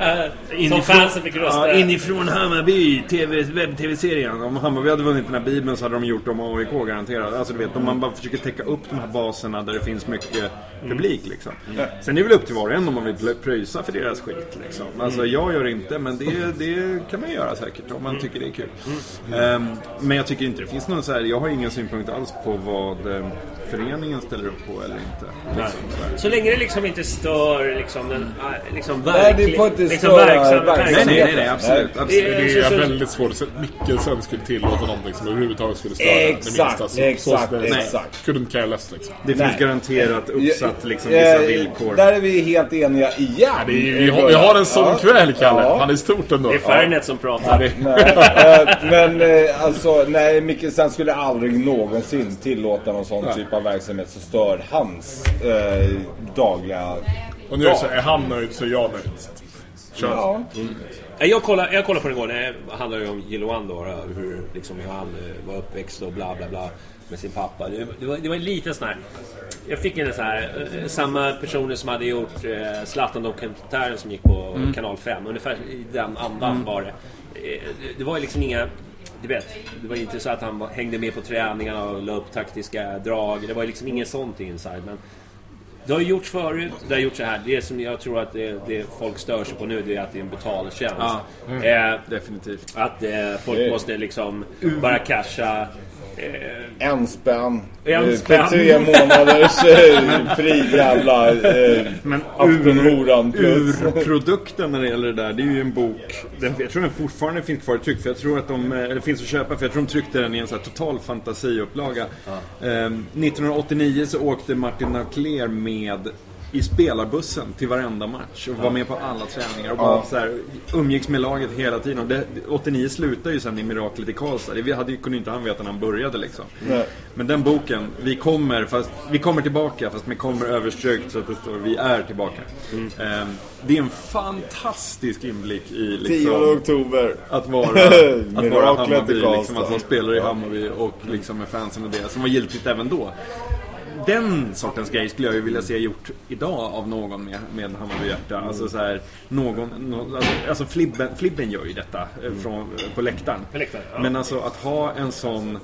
som fansen fick rösta. Ja, inifrån Hammarby, TV, webb-tv-serien. Om Hammarby hade vunnit den här bibeln så hade de gjort om AIK garanterat. Alltså du vet, om man bara försöker täcka upp de här baserna där det finns mycket publik liksom. Sen är det väl upp till var och en om man vill pröjsa för deras skit liksom. Alltså jag gör inte, men det, det kan man göra säkert om man tycker det är kul. Ehm, men jag tycker inte det finns någon så här, jag har ingen synpunkt alls på vad eh, föreningen ställer upp på eller inte. Liksom, så länge det liksom inte stör liksom den äh, liksom Nej, verklig, det får inte liksom verksam, verksamheten. Nej, nej, nej, absolut. Det absolut. är- Det är så- väldigt svårt att Mikkelsen skulle tillåta någonting som överhuvudtaget skulle störa Exakt, det minsta. Så- exakt, så, det, exakt. Couldn't care less liksom. Det finns Nej. garanterat uppsatt liksom Eh, vissa villkor. Där är vi helt eniga igen. Ja, det är, vi, har, vi har en sån Ja. kväll, Kalle. Ja. Han är stort ändå. Det är Fernet som pratar. Nej, eh, men eh, alltså, nej, Mikkelsen skulle aldrig någonsin tillåta någon sån typ av verksamhet som stör hans eh, dagliga... Och nu är, så, är han nöjd så är jag nöjd. Kör. Ja. Ja, Jag kollade, jag kollade på den igår. Det handlar ju om Jiloan då. Hur, liksom, hur han var uppväxt och bla bla bla med sin pappa. Det, det, var, det var lite sån här... Jag fick en sån här... eh, Samma personer som hade gjort eh, Zlatan-dokumentären som gick på Mm. kanal 5. Ungefär i den andan var det. Eh, det- var liksom inga... du vet, det var inte så att han hängde med på träningarna och la upp taktiska drag. Det var liksom inget sånt inside. Men det har gjorts förut, det har gjorts så här. Det som jag tror att det, det folk stör sig på nu, det är att det är en betaltjänst. Ja, Eh, definitivt. Att eh, folk måste liksom bara casha. Eh, En spänn. En Eh, spänn. För tre månaders eh, fri jävla eh, Men aftonhoran plus. Urprodukten när det gäller det där, det är ju en bok. Den, jag tror den fortfarande finns kvar i tryck, för jag tror att de, eh, eller finns att köpa, för jag tror de tryckte den i en så här total fantasiupplaga. Ehm, 1989 så åkte Martin Naucler med i spelarbussen till varenda match och var med på alla träningar och bara Ja. så här, umgicks med laget hela tiden. Och det, 89 slutade ju sen i miraklet i Karlstad. Det vi hade, kunde inte han veta när han började liksom. Nej. Men den boken, vi kommer, fast, vi kommer tillbaka fast med kommer överströkt så att det står vi är tillbaka. Ehm, det är en fantastisk inblick i 10 liksom, oktober. att vara, att vara Hammarby, liksom, att vara spelare i Hammarby och liksom med fansen och det som var giltigt även då. Den sortens grej skulle jag ju vilja se gjort idag av någon med, med Hammarby-hjärta. Alltså så här, någon, nå- alltså, alltså Flibben, Flibben gör ju detta eh, från, på läktaren. På läktaren, ja. Men alltså att ha en sån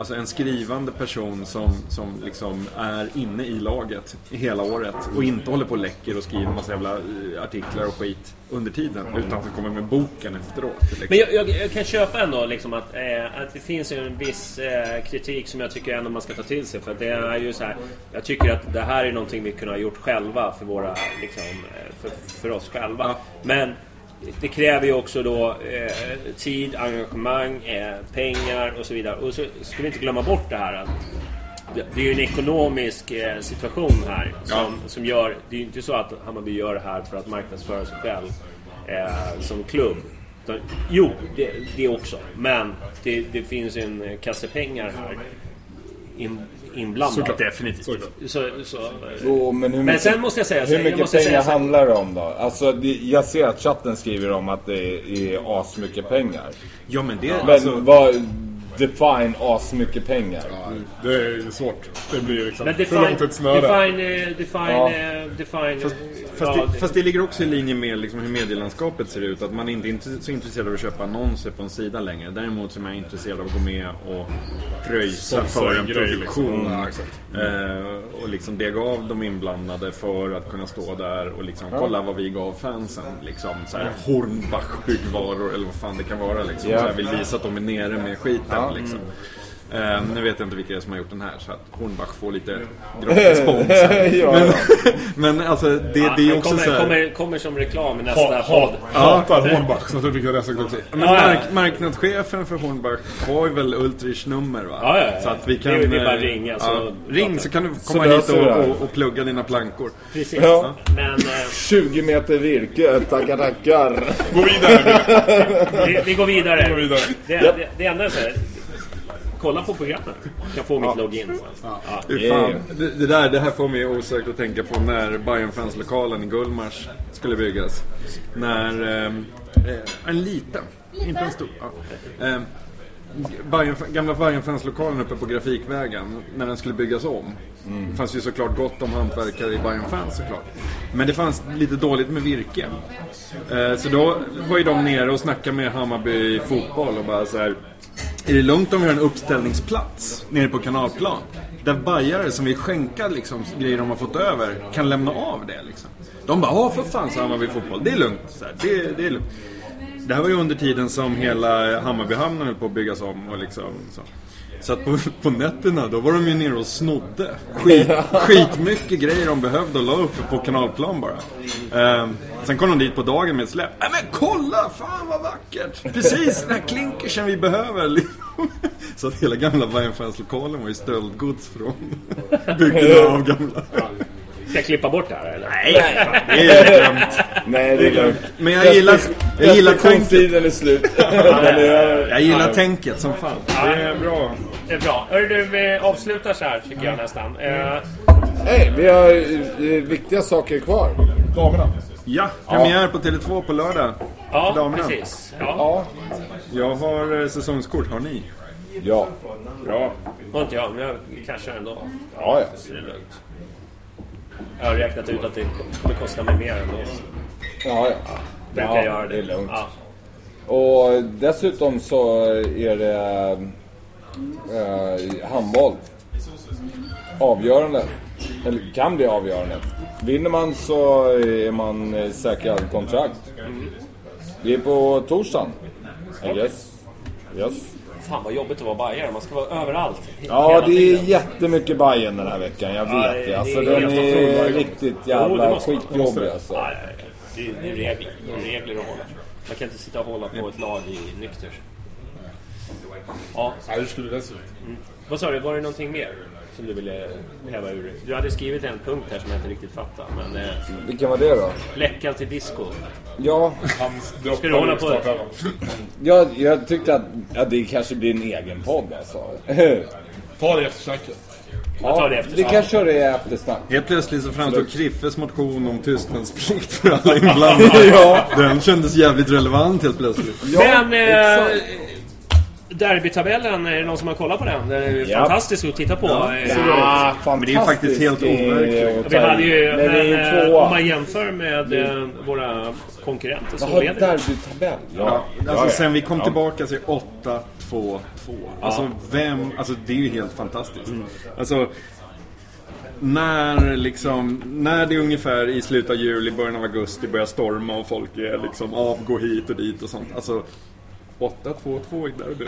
Alltså en skrivande person som, som liksom är inne i laget hela året och inte håller på och läcker och skriver massa jävla eh, artiklar och skit under tiden utan som kommer med boken efteråt. Liksom. Men jag, jag, jag kan köpa ändå liksom att, eh, att det finns en viss eh, kritik som jag tycker ändå man ska ta till sig. För att det är ju så här, jag tycker att det här är någonting vi kunde ha gjort själva för, våra, liksom, eh, för, för oss själva. Men det kräver ju också då eh, tid, engagemang, eh, pengar och så vidare. Och så ska vi inte glömma bort det här att det- är ju en ekonomisk eh, situation här som, som gör... Det är ju inte så att Hammarby gör det här för att marknadsföra sig själv eh, som klubb. Utan, jo, det, det också. Men det, det finns en kasse pengar här in, inblandad. Såklart, definitivt. Så, så, eh, Jo, men hur men mycket, sen måste jag säga så hur mycket måste pengar säga så handlar det om då? Alltså, det, jag ser att chatten skriver om att det är asmycket pengar. Ja, men det... Men alltså, vad... Define asmycket pengar. Det är svårt. Det blir liksom Men för define, långt ett snöre. define, eh, define, Ja. eh, define... Fast, ja, fast, det, fast det ligger också i linje med liksom hur medielandskapet ser ut. Att man inte är så intresserad av att köpa annonser på en sida längre. Däremot så är man intresserad av att gå med och pröjsa för en grej, produktion. liksom. Ja, exakt. Eh, och liksom det gav de inblandade för att kunna stå där och liksom kolla vad vi gav fansen. Liksom så här Hornbach byggvaror eller vad fan det kan vara. Liksom. Ja. Så här, vill visa att de är nere med skiten. Ja. Liksom. Eh, nu vet jag inte vilka det är som har gjort den här så att Hornbach får lite gratis spons. Ja, men, ja. men alltså det, ja, det är han också kommer, så här, kommer, kommer som reklam i nästa Ha, podd. ha, hatar Hornbach, så att du fick sagt också. Men Ja, ja. mark, marknadschefen för Hornbach har ju väl Ultrich nummer va? Ja, ja, ja. Så att vi kan... Det är- bara eh, ringa, så pratar ring vi. så kan du komma hit vi och, och, och plugga dina plankor. Precis. Ja. Men eh, 20 meter virke, tackar tackar. Gå vidare. vi, vi går vidare. Gå vidare. Det, det, det enda är så här, Kolla på programmet. Kan få mitt login. Ja. Fan, det, det, där, det här får mig osökt att tänka på när Bayern fanslokalen i Gullmars skulle byggas. När ehm, eh, en liten, inte en stor. Ja. Eh, Bayern, gamla Bayern uppe på Grafikvägen när den skulle byggas om. Det fanns ju såklart gott om hantverkare i Bayern fans såklart. Men det fanns lite dåligt med virke. Eh, så då var ju de nere och snackade med Hammarby fotboll och bara så här. Är det lugnt om vi har en uppställningsplats nere på kanalplan? Där bajare som vill skänka liksom, grejer de har fått över kan lämna av det liksom. De bara, ja för fan sa Hammarby fotboll, det är lugnt. Så här, det, det är lugnt. Det här var ju under tiden som hela Hammarbyhamnen höll på att byggas om och liksom så. Så att på, på nätterna då var de ju nere och snodde skit, skitmycket grejer de behövde och la uppe på kanalplan bara. Ehm, sen kom de dit på dagen med ett släp. Nej men kolla! Fan vad vackert! Precis den här klinkersen vi behöver. Så att hela gamla Bajenfanslokalen var ju stöldgods från bygden av gamla. Ska jag klippa bort det här eller? Nej, det är glömt. Nej, det är lugnt. Men jag gillar, jag gillar tänket. Är slut. Jag gillar tänket som fan. Det är bra. Det är bra. Hörru du, vi avslutar så här tycker jag nästan. Eh, Hej, vi har eh, viktiga saker kvar. Damerna. Ja, premiär på Tele2 på lördag. ja, Damerna. precis. Ja. Ja. Jag har eh, säsongskort, har ni? Ja. Bra. Har inte jag, men jag cashar ändå. Ja, ja. Så det är lugnt. Jag har räknat ut att det kommer kosta mig mer ändå. Ja, ja. Brukar Ja, göra det. det är lugnt. Ja. Och dessutom så är det eh, handboll. Avgörande. Eller kan bli avgörande. Vinner man så är man eh, säkrad kontrakt. Det är på torsdagen. I guess. Yes. Fan vad jobbigt att vara bajare. Man ska vara överallt. Ja, det är tiden. jättemycket Bajen den här veckan. Jag vet Ja, det. Alltså det är den helt är riktigt jävla man. skitjobbig alltså. Det är, regler. Det är regler att hålla. Man kan inte sitta och hålla på ett lag i nykter. Ja. Ja, hur skulle det se ut? Mm. Vad sa du, var det någonting mer som du ville häva ur? Du hade skrivit en punkt här som jag inte riktigt fattar. Men, eh, Vilken var det då? läckan till disco. Ja, Ska du hålla på? jag, jag tyckte att ja, det kanske blir en egen podd alltså. Ta det i eftersnacket. Jag tar det Vi kan köra det i eftersnack. Helt plötsligt så framstår Kriffes motion om tystnadsplikt för alla inblandade. Ja. Den kändes jävligt relevant helt plötsligt. Men eh. Derbytabellen, är det någon som har kollat på den? Den är Ja. fantastisk att titta på. Ja. Eh, Ja, Men det är ju faktiskt helt overkligt. att Vi hade ju, Men men, eh, om man jämför med eh, våra konkurrenter så Jaha, leder vi. derbytabell. Ja, alltså ja. sen vi kom Ja. tillbaka så är 8, 2, 2. Alltså vem, alltså det är ju helt fantastiskt. Alltså när liksom, när det är ungefär i slutet av juli, början av augusti börjar storma och folk är liksom avgå hit och dit och sånt. Alltså 8-2-2 i derby.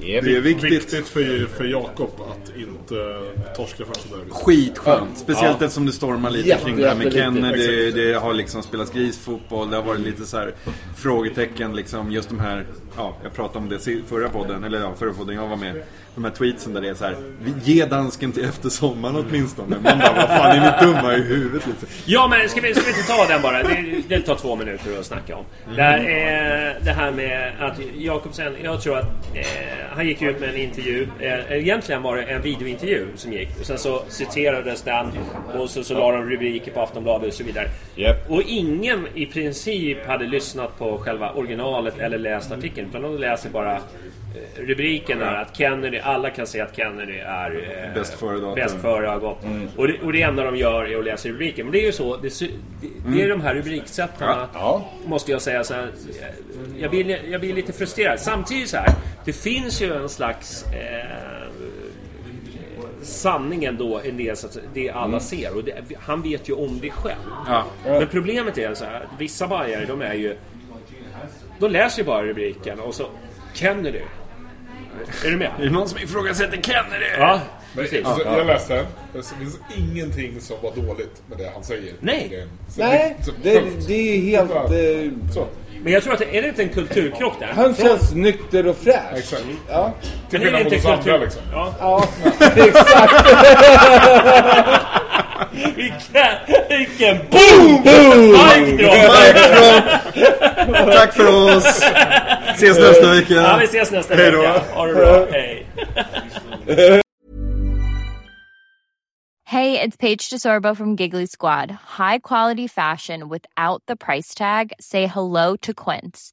Det är viktigt. Viktigt för, för Jakob att inte torska första derbyt. Skitskönt. Speciellt Ja. eftersom det stormar lite Jätte, kring det här med. Kennedy. Det, det har liksom spelats grisfotboll. Det har varit lite så här frågetecken liksom. Just de här, ja, jag pratade om det si- förra podden, eller ja, förra podden jag var med. De här tweetsen där det är så här, ge dansken till efter sommaren åtminstone. Man bara, vad fan är ni dumma i huvudet liksom? Ja, men ska vi, ska vi inte ta den bara? Det, det tar två minuter att snacka om. Det, här är det här med att Jakobsen, jag tror att eh, han gick ut med en intervju. Eh, egentligen var det en videointervju som gick. Och sen så citerades den och så, så la de rubriker på Aftonbladet och så vidare. Japp. Och ingen i princip hade lyssnat på själva originalet eller läst artikeln. Utan de läser bara eh, rubriken där att Kennedy, alla kan se att Kennedy är eh, Bäst före bäst före har gått. Och, det, och det enda de gör är att läsa rubriken. Men det är ju så, det, det, det är de här rubriksättarna, Ja. måste jag säga så här, jag, blir, jag blir lite frustrerad. Samtidigt så här, det finns ju en slags eh, ändå i det, så att det alla ser. Och det, han vet ju om det själv. Ja. Men problemet är så här, vissa bajare de är ju... De läser ju bara rubriken och så Kennedy. Är du med? Är det någon som ifrågasätter Kennedy? Ja, precis. så Jag läste den. Det finns ingenting som var dåligt med det han säger. Nej. Det så Nej, så- det, det är helt... Eh, Så. Men jag tror att det är det inte en kulturkrock där? han känns nykter och fräsch. Exakt. Ja, Till det skillnad mot inte oss andra kultur- liksom. Ja. ja exakt. Vilken, vilken boom! Mic drop! Tack för oss! Ses nästa vecka! Ja, vi ses nästa Hej då. vecka. Ha det bra. Hej. Hey, it's Paige DeSorbo from Giggly Squad. High quality fashion without the price tag. Say hello to Quince.